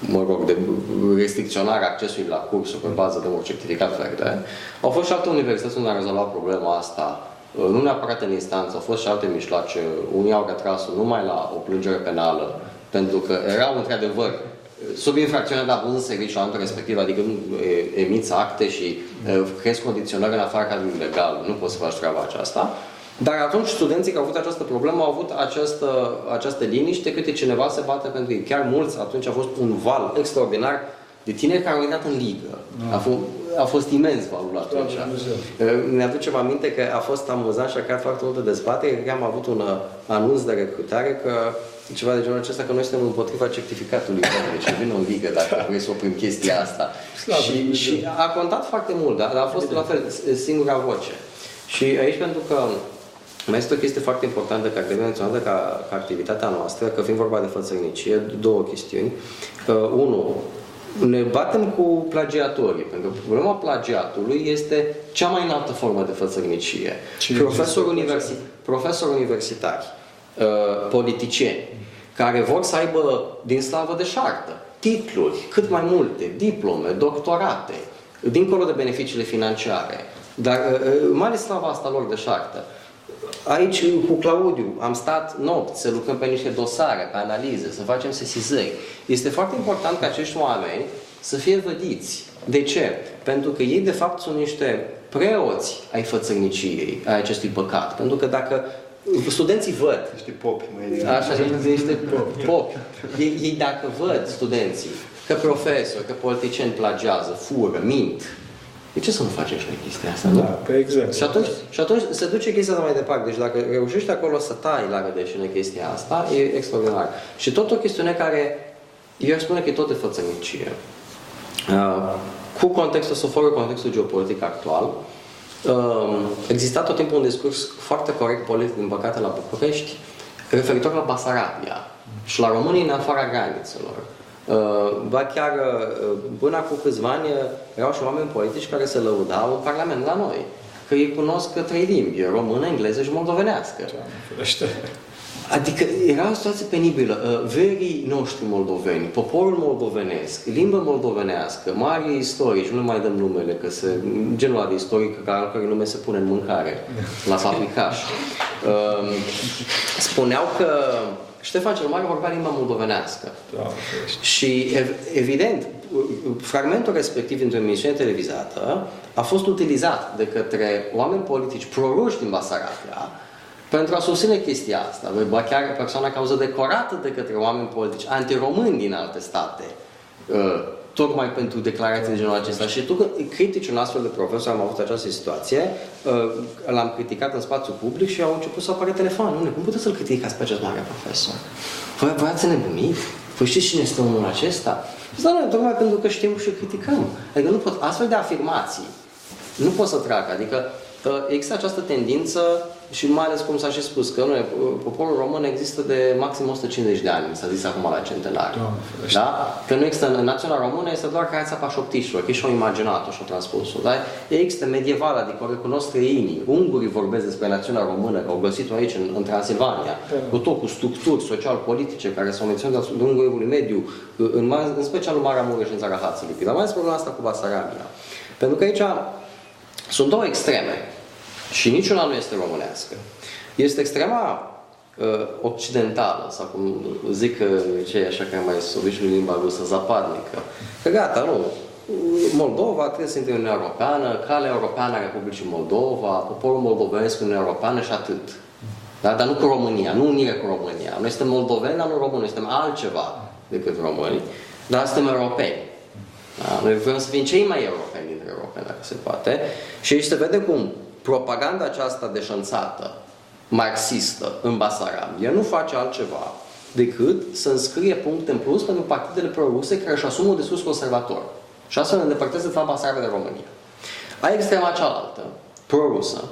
mă rog, de restricționare accesului la cursuri pe bază de un certificat verde. Au fost și alte universități unde au rezolvat problema asta, uh, nu neapărat în instanță, au fost și alte mijloace. Unii au retras numai la o plângere penală, pentru că erau într-adevăr sub infracțiunea de abuz în serviciu la respectiv, adică nu emiți acte și crezi condiționări în afara cadrului legal, nu poți să faci treaba aceasta. Dar atunci studenții care au avut această problemă au avut această, această liniște câte cineva se bate pentru ei. Chiar mulți, atunci a fost un val extraordinar de tineri care au intrat în ligă. A, fost, a fost imens valul atunci. Ne aducem aminte că a fost amuzant și a creat foarte multă dezbatere. Că am avut un uh, anunț de recrutare că ceva de genul acesta, că noi suntem împotriva certificatului deci și vin în ligă dacă vrei să oprim chestia asta. și, și a contat foarte mult, dar a fost la fel singura voce. Și aici pentru că mai este o chestie foarte importantă care trebuie menționată ca, ca activitatea noastră, că fiind vorba de fățărnicie, două chestiuni. Uh, unu, ne batem cu plagiatorii, pentru că problema plagiatului este cea mai înaltă formă de fățărnicie. Profesori, universi- profesori universitari, uh, politicieni, care vor să aibă din slavă de șartă titluri, cât mai multe, diplome, doctorate, dincolo de beneficiile financiare, dar uh, uh mai ales slava asta lor de șartă. Aici, cu Claudiu, am stat nopți să lucrăm pe niște dosare, pe analize, să facem sesizări. Este foarte important ca acești oameni să fie vădiți. De ce? Pentru că ei, de fapt, sunt niște preoți ai fățărniciei, ai acestui păcat. Pentru că dacă studenții văd... Niște popi, mai Așa, niște popi. popi. Ei, ei dacă văd studenții că profesori, că politicieni plagiază, fură, mint, de ce să nu facem și noi chestia asta, nu? Da, pe exact. Și atunci, și atunci se duce chestia asta mai departe. Deci dacă reușești acolo să tai la rădășină chestia asta, e extraordinar. Și tot o chestiune care, eu aș spune că e tot de fățănicie. Uh, cu contextul, să fără contextul geopolitic actual, uh, exista tot timpul un discurs foarte corect politic, din păcate, la București, referitor la Basarabia și la românii în afara granițelor. Uh, ba chiar uh, până acum câțiva ani uh, erau și oameni politici care se lăudau în Parlament la noi. Că ei cunosc trei limbi, română, engleză și moldovenească. Adică era o situație penibilă. Verii noștri moldoveni, poporul moldovenesc, limba moldovenească, mari istorici, nu le mai dăm numele, că se, genul de istoric care, care nume se pune în mâncare, la fabricaș. Spuneau că Ștefan cel Mare vorbea limba moldovenească. Da, și evident, fragmentul respectiv dintr-o emisiune televizată a fost utilizat de către oameni politici proruși din Basarabia pentru a susține chestia asta. Ba chiar persoana cauză decorată de către oameni politici antiromâni din alte state uh, tocmai pentru declarații de genul acesta. Și tu când critici un astfel de profesor, am avut această situație, uh, l-am criticat în spațiu public și au început să apară telefoane. Nu, cum puteți să-l criticați pe acest mare profesor? Voi, voi ați nebunit? Păi știți cine este omul acesta? Da, nu, tocmai pentru că știm și criticăm. Adică nu pot, astfel de afirmații nu pot să treacă. Adică uh, există această tendință și mai ales cum s-a și spus, că nu, poporul român există de maxim 150 de ani, s-a zis acum la centenari. Da, da? Că nu există în națiunea română, este doar creația pașoptiștilor, că și-au imaginat-o și-au transpus-o. Da? Există medieval, adică o recunosc străinii. Ungurii vorbesc despre națiunea română, că au găsit-o aici, în, în Transilvania, da. cu tot cu structuri social-politice care s-au menționat de Ungurul Mediu, în, în special în Marea Mureș și în țara Hațului. Dar mai ales problema asta cu Basarabia. Pentru că aici sunt două extreme și niciuna nu este românească. Este extrema uh, occidentală, sau cum zic cei așa care mai sunt obișnuit limba rusă, zapadnică, că gata, nu, Moldova trebuie să intre în Uniunea Europeană, calea europeană a Republicii Moldova, poporul moldovenesc în Uniunea Europeană și atât. Da? Dar nu cu România, nu unire cu România. Noi suntem moldoveni, dar nu români, noi suntem altceva decât români, dar suntem europeni. Da? Noi vrem să fim cei mai europeni dintre europeni, dacă se poate. Și aici se vede cum propaganda aceasta deșanțată, marxistă, în Basarabia, nu face altceva decât să înscrie puncte în plus pentru partidele pro-ruse care își asumă un discurs conservator. Și astfel ne îndepărtează de fapt Basarabia de România. Ai extrema cealaltă, pro-rusă,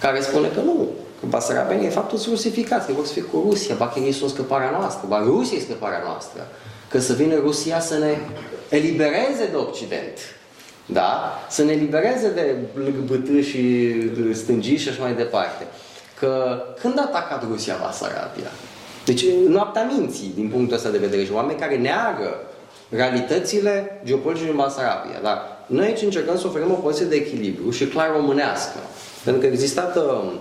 care spune că nu, că Basarabenii de fapt sunt rusificați, că vor să fie cu Rusia, ba că ei sunt scăparea noastră, ba Rusia e scăparea noastră, că să vină Rusia să ne elibereze de Occident, da? Să ne elibereze de LGBT și stângii și așa mai departe. Că când a atacat Rusia Basarabia? Deci noaptea minții din punctul ăsta de vedere și oameni care neagă realitățile geopolitice din Basarabia. Dar noi aici încercăm să oferim o poziție de echilibru și clar românească. Pentru că există uh,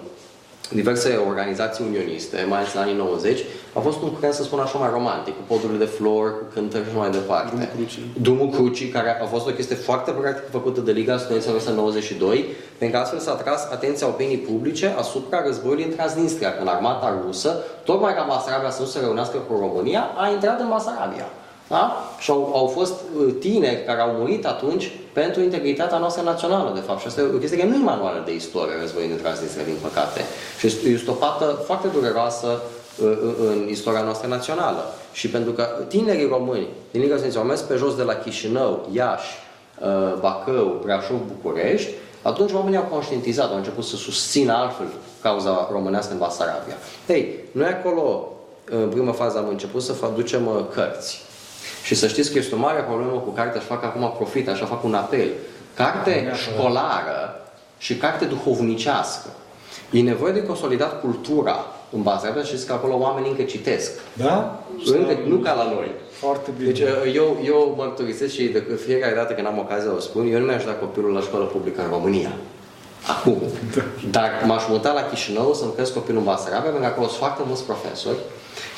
diverse organizații unioniste, mai ales în anii 90, a fost un curent, să spun așa, mai romantic, cu podurile de flori, cu cântări și mai departe. Drumul Crucii. Drumul Crucii, care a fost o chestie foarte practică făcută de Liga Studenților în 92, pentru că astfel s-a tras atenția opinii publice asupra războiului în Transnistria, când armata rusă, tocmai ca Basarabia să nu se reunească cu România, a intrat în Basarabia. Da? Și au, au fost uh, tineri care au murit atunci pentru integritatea noastră națională, de fapt. Și asta e o chestie care nu e manuală de istorie, războiul din Transnistria, din păcate. Și este, este o pată foarte dureroasă uh, în istoria noastră națională. Și pentru că tinerii români din Liga Studenților au mers pe jos de la Chișinău, Iași, uh, Bacău, Brașov, București, atunci oamenii au conștientizat, au început să susțină altfel cauza românească în Basarabia. Ei, noi acolo, în prima fază, am început să ducem cărți și să știți că este o mare problemă cu cartea și fac acum profit, așa fac un apel. Carte școlară și carte duhovnicească. E nevoie de consolidat cultura în baza și știți că acolo oamenii încă citesc. Da? Încă, nu ca la noi. Foarte bine. Deci eu, eu mărturisesc și de fiecare dată când am ocazia o spun, eu nu mi-aș da copilul la școală publică în România. Acum. Da. Dar m-aș muta la Chișinău să-mi cresc copilul în Basarabia, pentru că acolo sunt foarte mulți profesori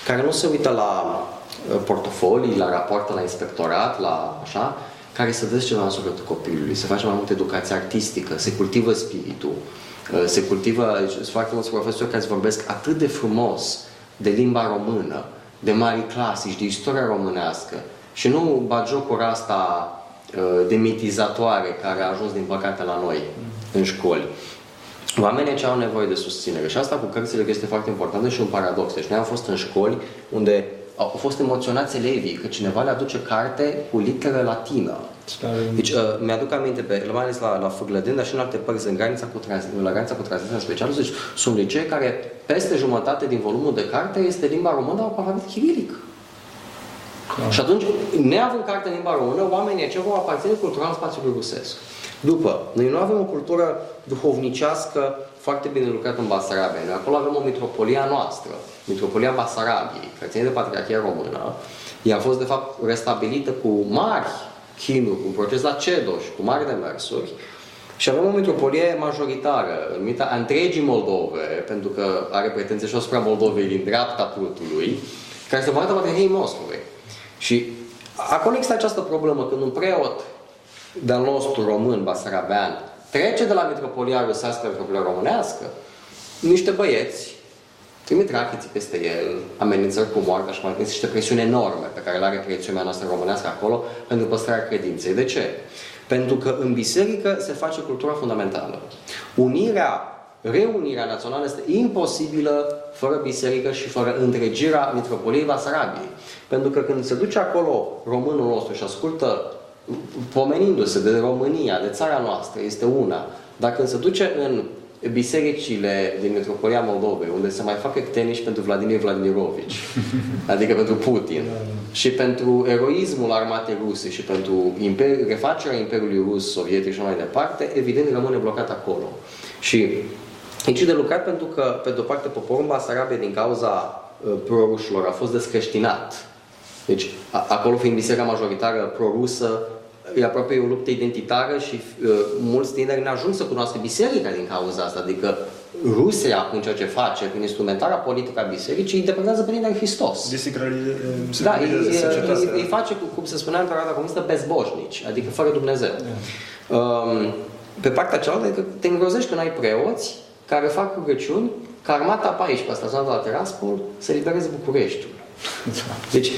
care nu se uită la Uh, portofolii, la rapoarte la inspectorat, la așa, care să vezi ceva în sufletul copilului, să face mai multă educație artistică, se cultivă spiritul, uh, se cultivă, deci, sunt foarte mulți profesori care îți vorbesc atât de frumos de limba română, de mari clasici, de istoria românească și nu bagiocura asta uh, demitizatoare care a ajuns din păcate la noi în școli. Oamenii ce au nevoie de susținere și asta cu cărțile este foarte importantă și un paradox. Deci noi am fost în școli unde au fost emoționați elevii că cineva le aduce carte cu literă latină. Deci, uh, mi-aduc aminte, pe, mai ales la, la Fârlădeni, dar și în alte părți, în granița cu, trans, la granița cu tranziția specială, deci sunt licee care peste jumătate din volumul de carte este limba română cu alfabet chirilic. Clar. Și atunci, neavând carte în limba română, oamenii aceia vor aparține cultural spațiului rusesc. După, noi nu avem o cultură duhovnicească foarte bine lucrat în Basarabia. Noi acolo avem o mitropolie a noastră, Mitropolia Basarabiei, care ține de Patriarhia Română. Ea a fost, de fapt, restabilită cu mari chinuri, cu un proces la CEDOș, cu mari demersuri. Și avem o mitropolie majoritară, numită a întregii Moldove, pentru că are pretenție și asupra Moldovei din dreapta plutului, care se poartă Patriarhiei Moscovei. Și acolo există această problemă, când un preot de-al nostru român, basarabean, trece de la mitropolia rusească la mitropolia românească, niște băieți trimit rachiții peste el, amenințări cu moartea și mai departe, niște presiuni enorme pe care le are presiunea noastră românească acolo pentru păstrarea credinței. De ce? Pentru că în biserică se face cultura fundamentală. Unirea, reunirea națională este imposibilă fără biserică și fără întregirea mitropoliei Basarabiei. Pentru că când se duce acolo românul nostru și ascultă pomenindu-se de România, de țara noastră, este una. Dacă se duce în bisericile din Metropolia Moldovei, unde se mai fac ectenici pentru Vladimir Vladimirovici, adică pentru Putin, și pentru eroismul armatei ruse și pentru imper- refacerea Imperiului Rus, Sovietic și mai departe, evident rămâne blocat acolo. Și aici de lucrat pentru că, pe de-o parte, poporul Basarabe, din cauza uh, prorușilor, a fost descreștinat deci, a, acolo fiind biserica majoritară prorusă, e aproape o luptă identitară și uh, mulți tineri ne ajung să cunoască biserica din cauza asta, adică Rusia, în ceea ce face, prin instrumentarea politică a bisericii, îi dependează pe tine de Hristos. Da, îi, îi, îi face, cum se spunea în perioada comunistă, bezboșnici, adică fără Dumnezeu. Da. Um, pe partea cealaltă, adică te îngrozești când ai preoți care fac rugăciuni ca armata pe aici, pe stația de la Teraspol, să libereze Bucureștiul. Da. Deci,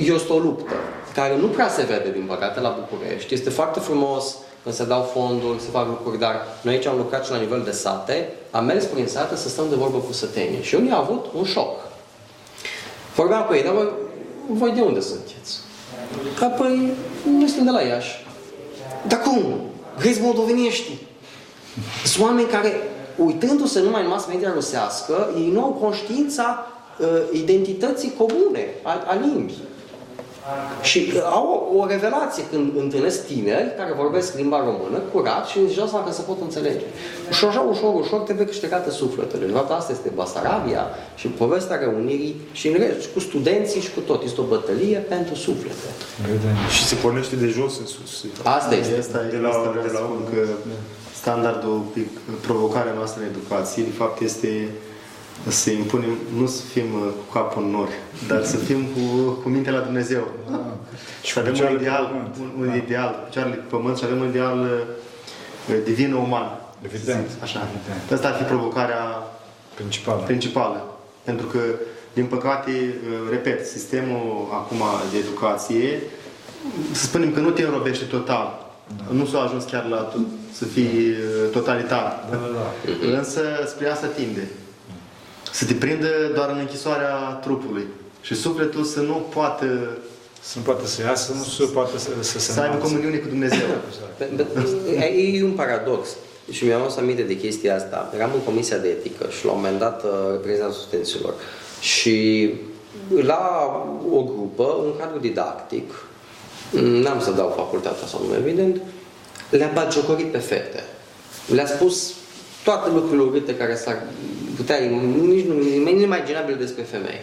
este o luptă care nu prea se vede, din păcate, la București. Este foarte frumos când se dau fonduri, se fac lucruri, dar noi aici am lucrat și la nivel de sate, am mers prin sate să stăm de vorbă cu sătenii și unii au avut un șoc. Vorbeam cu ei, dar voi, voi de unde sunteți? Că, păi, noi suntem de la Iași. Dar cum? Grezi moldoveniești. Sunt oameni care, uitându-se numai în mass media rusească, ei nu au conștiința uh, identității comune, a, a limbii. Și uh, au o, o revelație când întâlnesc tineri care vorbesc limba română curat și își dau că se pot înțelege. Și așa, ușor, ușor, trebuie câștigate sufletele. De fapt, asta este Basarabia și povestea reunirii și în rest, cu studenții și cu tot. Este o bătălie pentru suflete. Și se pornește de jos în sus. Asta este. Asta de la, de la că standardul, provocarea noastră în educație, de fapt, este să impunem, nu să fim uh, cu capul în nori, dar să fim cu, cu mintea la Dumnezeu. Ah. Și să avem un ideal, un, un da. ideal, picioarele pe pământ și avem un ideal uh, divin-uman. Evident. Așa. Evident. Asta ar fi provocarea principală. principală. Pentru că, din păcate, uh, repet, sistemul acum de educație, să spunem că nu te înrobește total. Da. Nu s-a ajuns chiar la să fii totalitar. Da, da, da. Însă spre asta tinde să te prindă doar în închisoarea trupului. Și sufletul să nu poată să nu poată să iasă, nu să poată să, să se Să aibă comuniune cu Dumnezeu. e un paradox. Și mi-am adus aminte de chestia asta. Eram în comisia de etică și la un moment dat uh, reprezentantul studenților. Și la o grupă, un cadru didactic, n-am să dau facultatea sau nu, evident, le-a batjocorit pe fete. Le-a spus toate lucrurile urâte care s-ar putea, nici nu, e inimaginabil despre femei.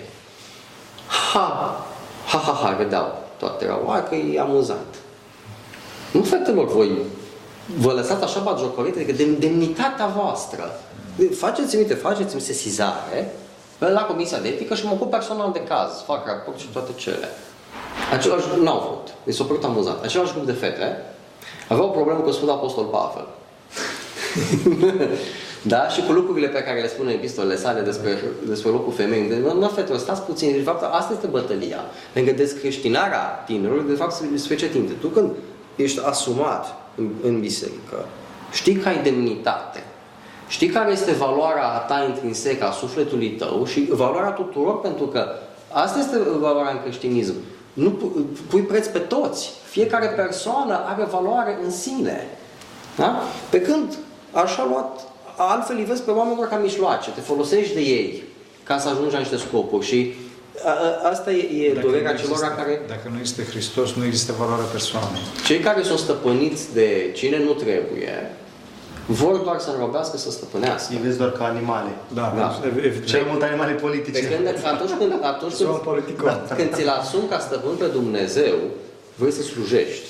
Ha, ha, ha, ha, râdeau toate erau, a, că e amuzant. Nu, fetelor, voi vă lăsați așa bagiocorite, adică de demnitatea voastră. Faceți-mi, uite, faceți-mi sesizare la Comisia de Etică și mă ocup personal de caz, fac raport și toate cele. Același, n-au făcut, mi s-a părut amuzant. Același grup de fete aveau o problemă cu Sfântul Apostol Pavel. Da? Și cu lucrurile pe care le spune epistolele sale despre, despre locul femeii. De, nu, fete, stați puțin. De fapt, asta este bătălia. Lângă descreștinarea tinerilor, de fapt, se ce tinte. Tu când ești asumat în, în biserică, știi că ai demnitate, știi care este valoarea ta intrinsecă a sufletului tău și valoarea tuturor, pentru că asta este valoarea în creștinism. Nu pui preț pe toți. Fiecare persoană are valoare în sine. Da? Pe când așa luat altfel îi vezi pe oameni doar ca mișloace, te folosești de ei ca să ajungi la niște scopuri și a, a, asta e, e dacă durerea celor care... Dacă nu este Hristos, nu există valoare persoanei. Cei care sunt stăpâniți de cine nu trebuie, vor doar să înrobească să stăpânească. Îi vezi doar ca animale. Da, da. Evident. Cel mult animale politice. Pe când, atunci când, atunci când, când ți-l asumi ca stăpân pe Dumnezeu, vrei să slujești.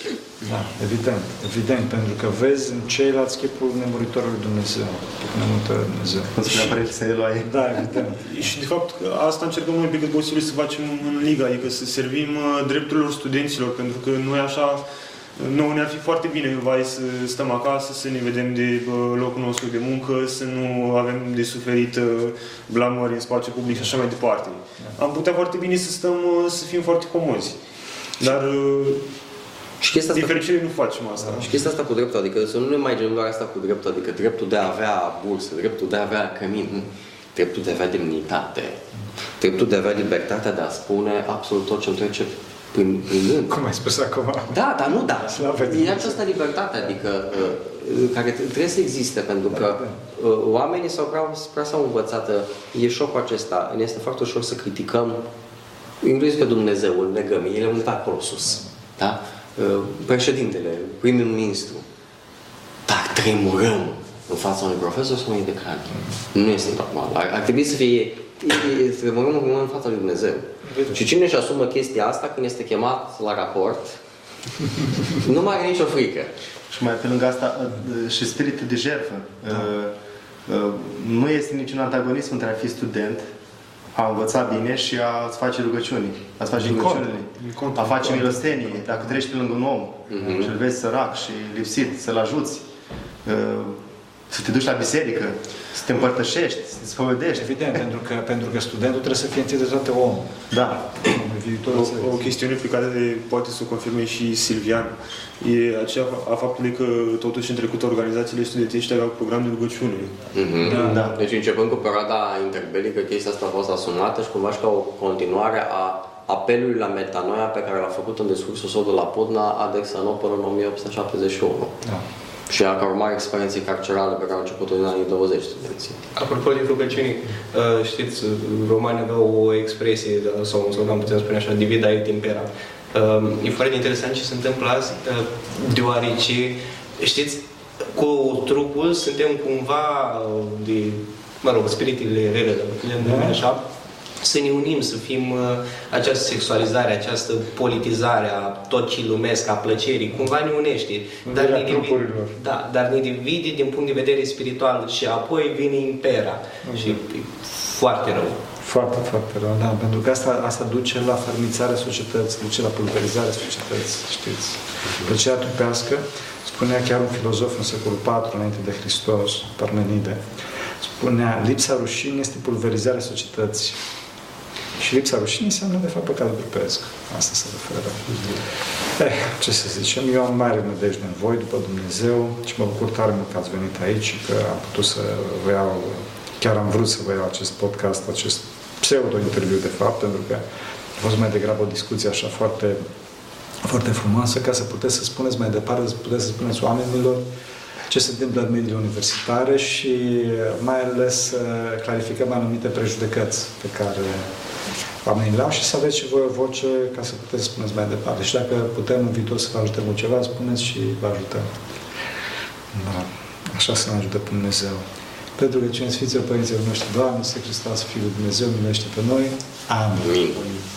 Da, evident, evident, pentru că vezi în ceilalți chipul nemuritorului Dumnezeu, chipul nemuritorului Dumnezeu. Cum spunea Părintele Eloaie. Da, evident. Și de fapt asta încercăm noi pe cât posibil să facem în Liga, adică să servim uh, drepturilor studenților, pentru că noi așa noi ne-ar fi foarte bine, vai, să stăm acasă, să ne vedem de uh, locul nostru de muncă, să nu avem de suferit uh, blamări în spațiu public și așa mai departe. Da. Am putea foarte bine să stăm, să fim foarte comozi. Dar și chestia asta, din fericire nu facem asta. Și chestia asta cu dreptul, adică să nu ne mai doar asta cu dreptul, adică dreptul de a avea bursă, dreptul de a avea cămin, dreptul de a avea demnitate, dreptul de a avea libertatea de a spune absolut tot ce îmi trece prin, prin gând. Cum ai spus acum? Da, dar nu da. E această libertate, adică uh, care trebuie să existe, pentru că da, da. Uh, oamenii sau prea, prea s-au învățat, uh, e șocul acesta, ne este foarte ușor să criticăm inclusiv pe Dumnezeu, îl negăm, el e undeva acolo sus. Da? Uh, președintele, primul ministru, dar tremurăm în fața unui profesor sau unui decan. Nu este normal. Ar, ar trebui să fie tremurăm în fața lui Dumnezeu. Și cine își asumă chestia asta când este chemat la raport, nu mai are nicio frică. Și mai pe lângă asta, uh, și spiritul de jertfă. Da. Uh, Uh, nu este niciun antagonism între a fi student, a învăța bine și a-ți face rugăciuni. A-ți face Din rugăciunile. cont, din cont, a din face cont. milostenie. Dacă treci pe lângă un om Mhm. și îl vezi sărac și lipsit, să-l ajuți. Uh, Să te duci la biserică, să te împărtășești, să te spovedești. Evident, pentru că, pentru că studentul trebuie să fie întâi de toate om. Da. Omul viitorul să- O, o chestiune pe care poate să o confirme și Silvian e aceea a faptului că totuși în trecut organizațiile studențești aveau program de rugăciune. Mhm. Da. Da. Deci începând cu perioada interbelică, chestia asta a fost asumată și cumva și ca o continuare a apelului la metanoia pe care l-a făcut în discursul său de la Podna Adexanopol în 1871. Da. Și a ca urmare experienței carcerale pe care au început în anii 20 studenții. Apropo de rugăciuni, uh, știți, romanii aveau o expresie, da, sau sau am putea spune așa, divida et impera. Uh, E foarte interesant ce se întâmplă azi, uh, deoarece, știți, cu trupul suntem cumva uh, de, mă rog, spiritele rele, dacă putem numi așa, să ne unim, să fim uh, această sexualizare, această politizare a tot ce lumesc, a plăcerii, cumva ne unește. Unirea ne divide- trupurilor. da, dar ne divide din punct de vedere spiritual și apoi vine impera și e foarte rău. Foarte, foarte rău, da, pentru că asta, asta duce la fărmițarea societății, duce la pulverizarea societății, știți. Plăcerea trupească, spunea chiar un filozof în secolul IV, înainte de Hristos, Parmenide, spunea, lipsa rușinii este pulverizarea societății. Și lipsa rușinii înseamnă, de fapt, păcatul trupesc. Asta se referă. Eh, ce să zicem, eu am mare nădejde în voi, după Dumnezeu, și mă bucur tare mult că ați venit aici și că am putut să vă iau, chiar am vrut să vă iau acest podcast, acest pseudo-interviu, de fapt, pentru că a fost mai degrabă o discuție așa foarte, foarte frumoasă, ca să puteți să spuneți mai departe, să puteți să spuneți oamenilor ce se întâmplă în mediile universitare și mai ales să clarificăm anumite prejudecăți pe care oamenii le au și să aveți și voi o voce ca să puteți să spuneți mai departe. Și dacă putem în viitor să vă ajutăm cu ceva, spuneți și vă ajutăm. Da. Așa să ne ajute Dumnezeu. Pentru că cine Sfinților Părinților noștri, Doamne, să Hristos, Fiul lui Dumnezeu, miluiește pe noi. Amin. Amin.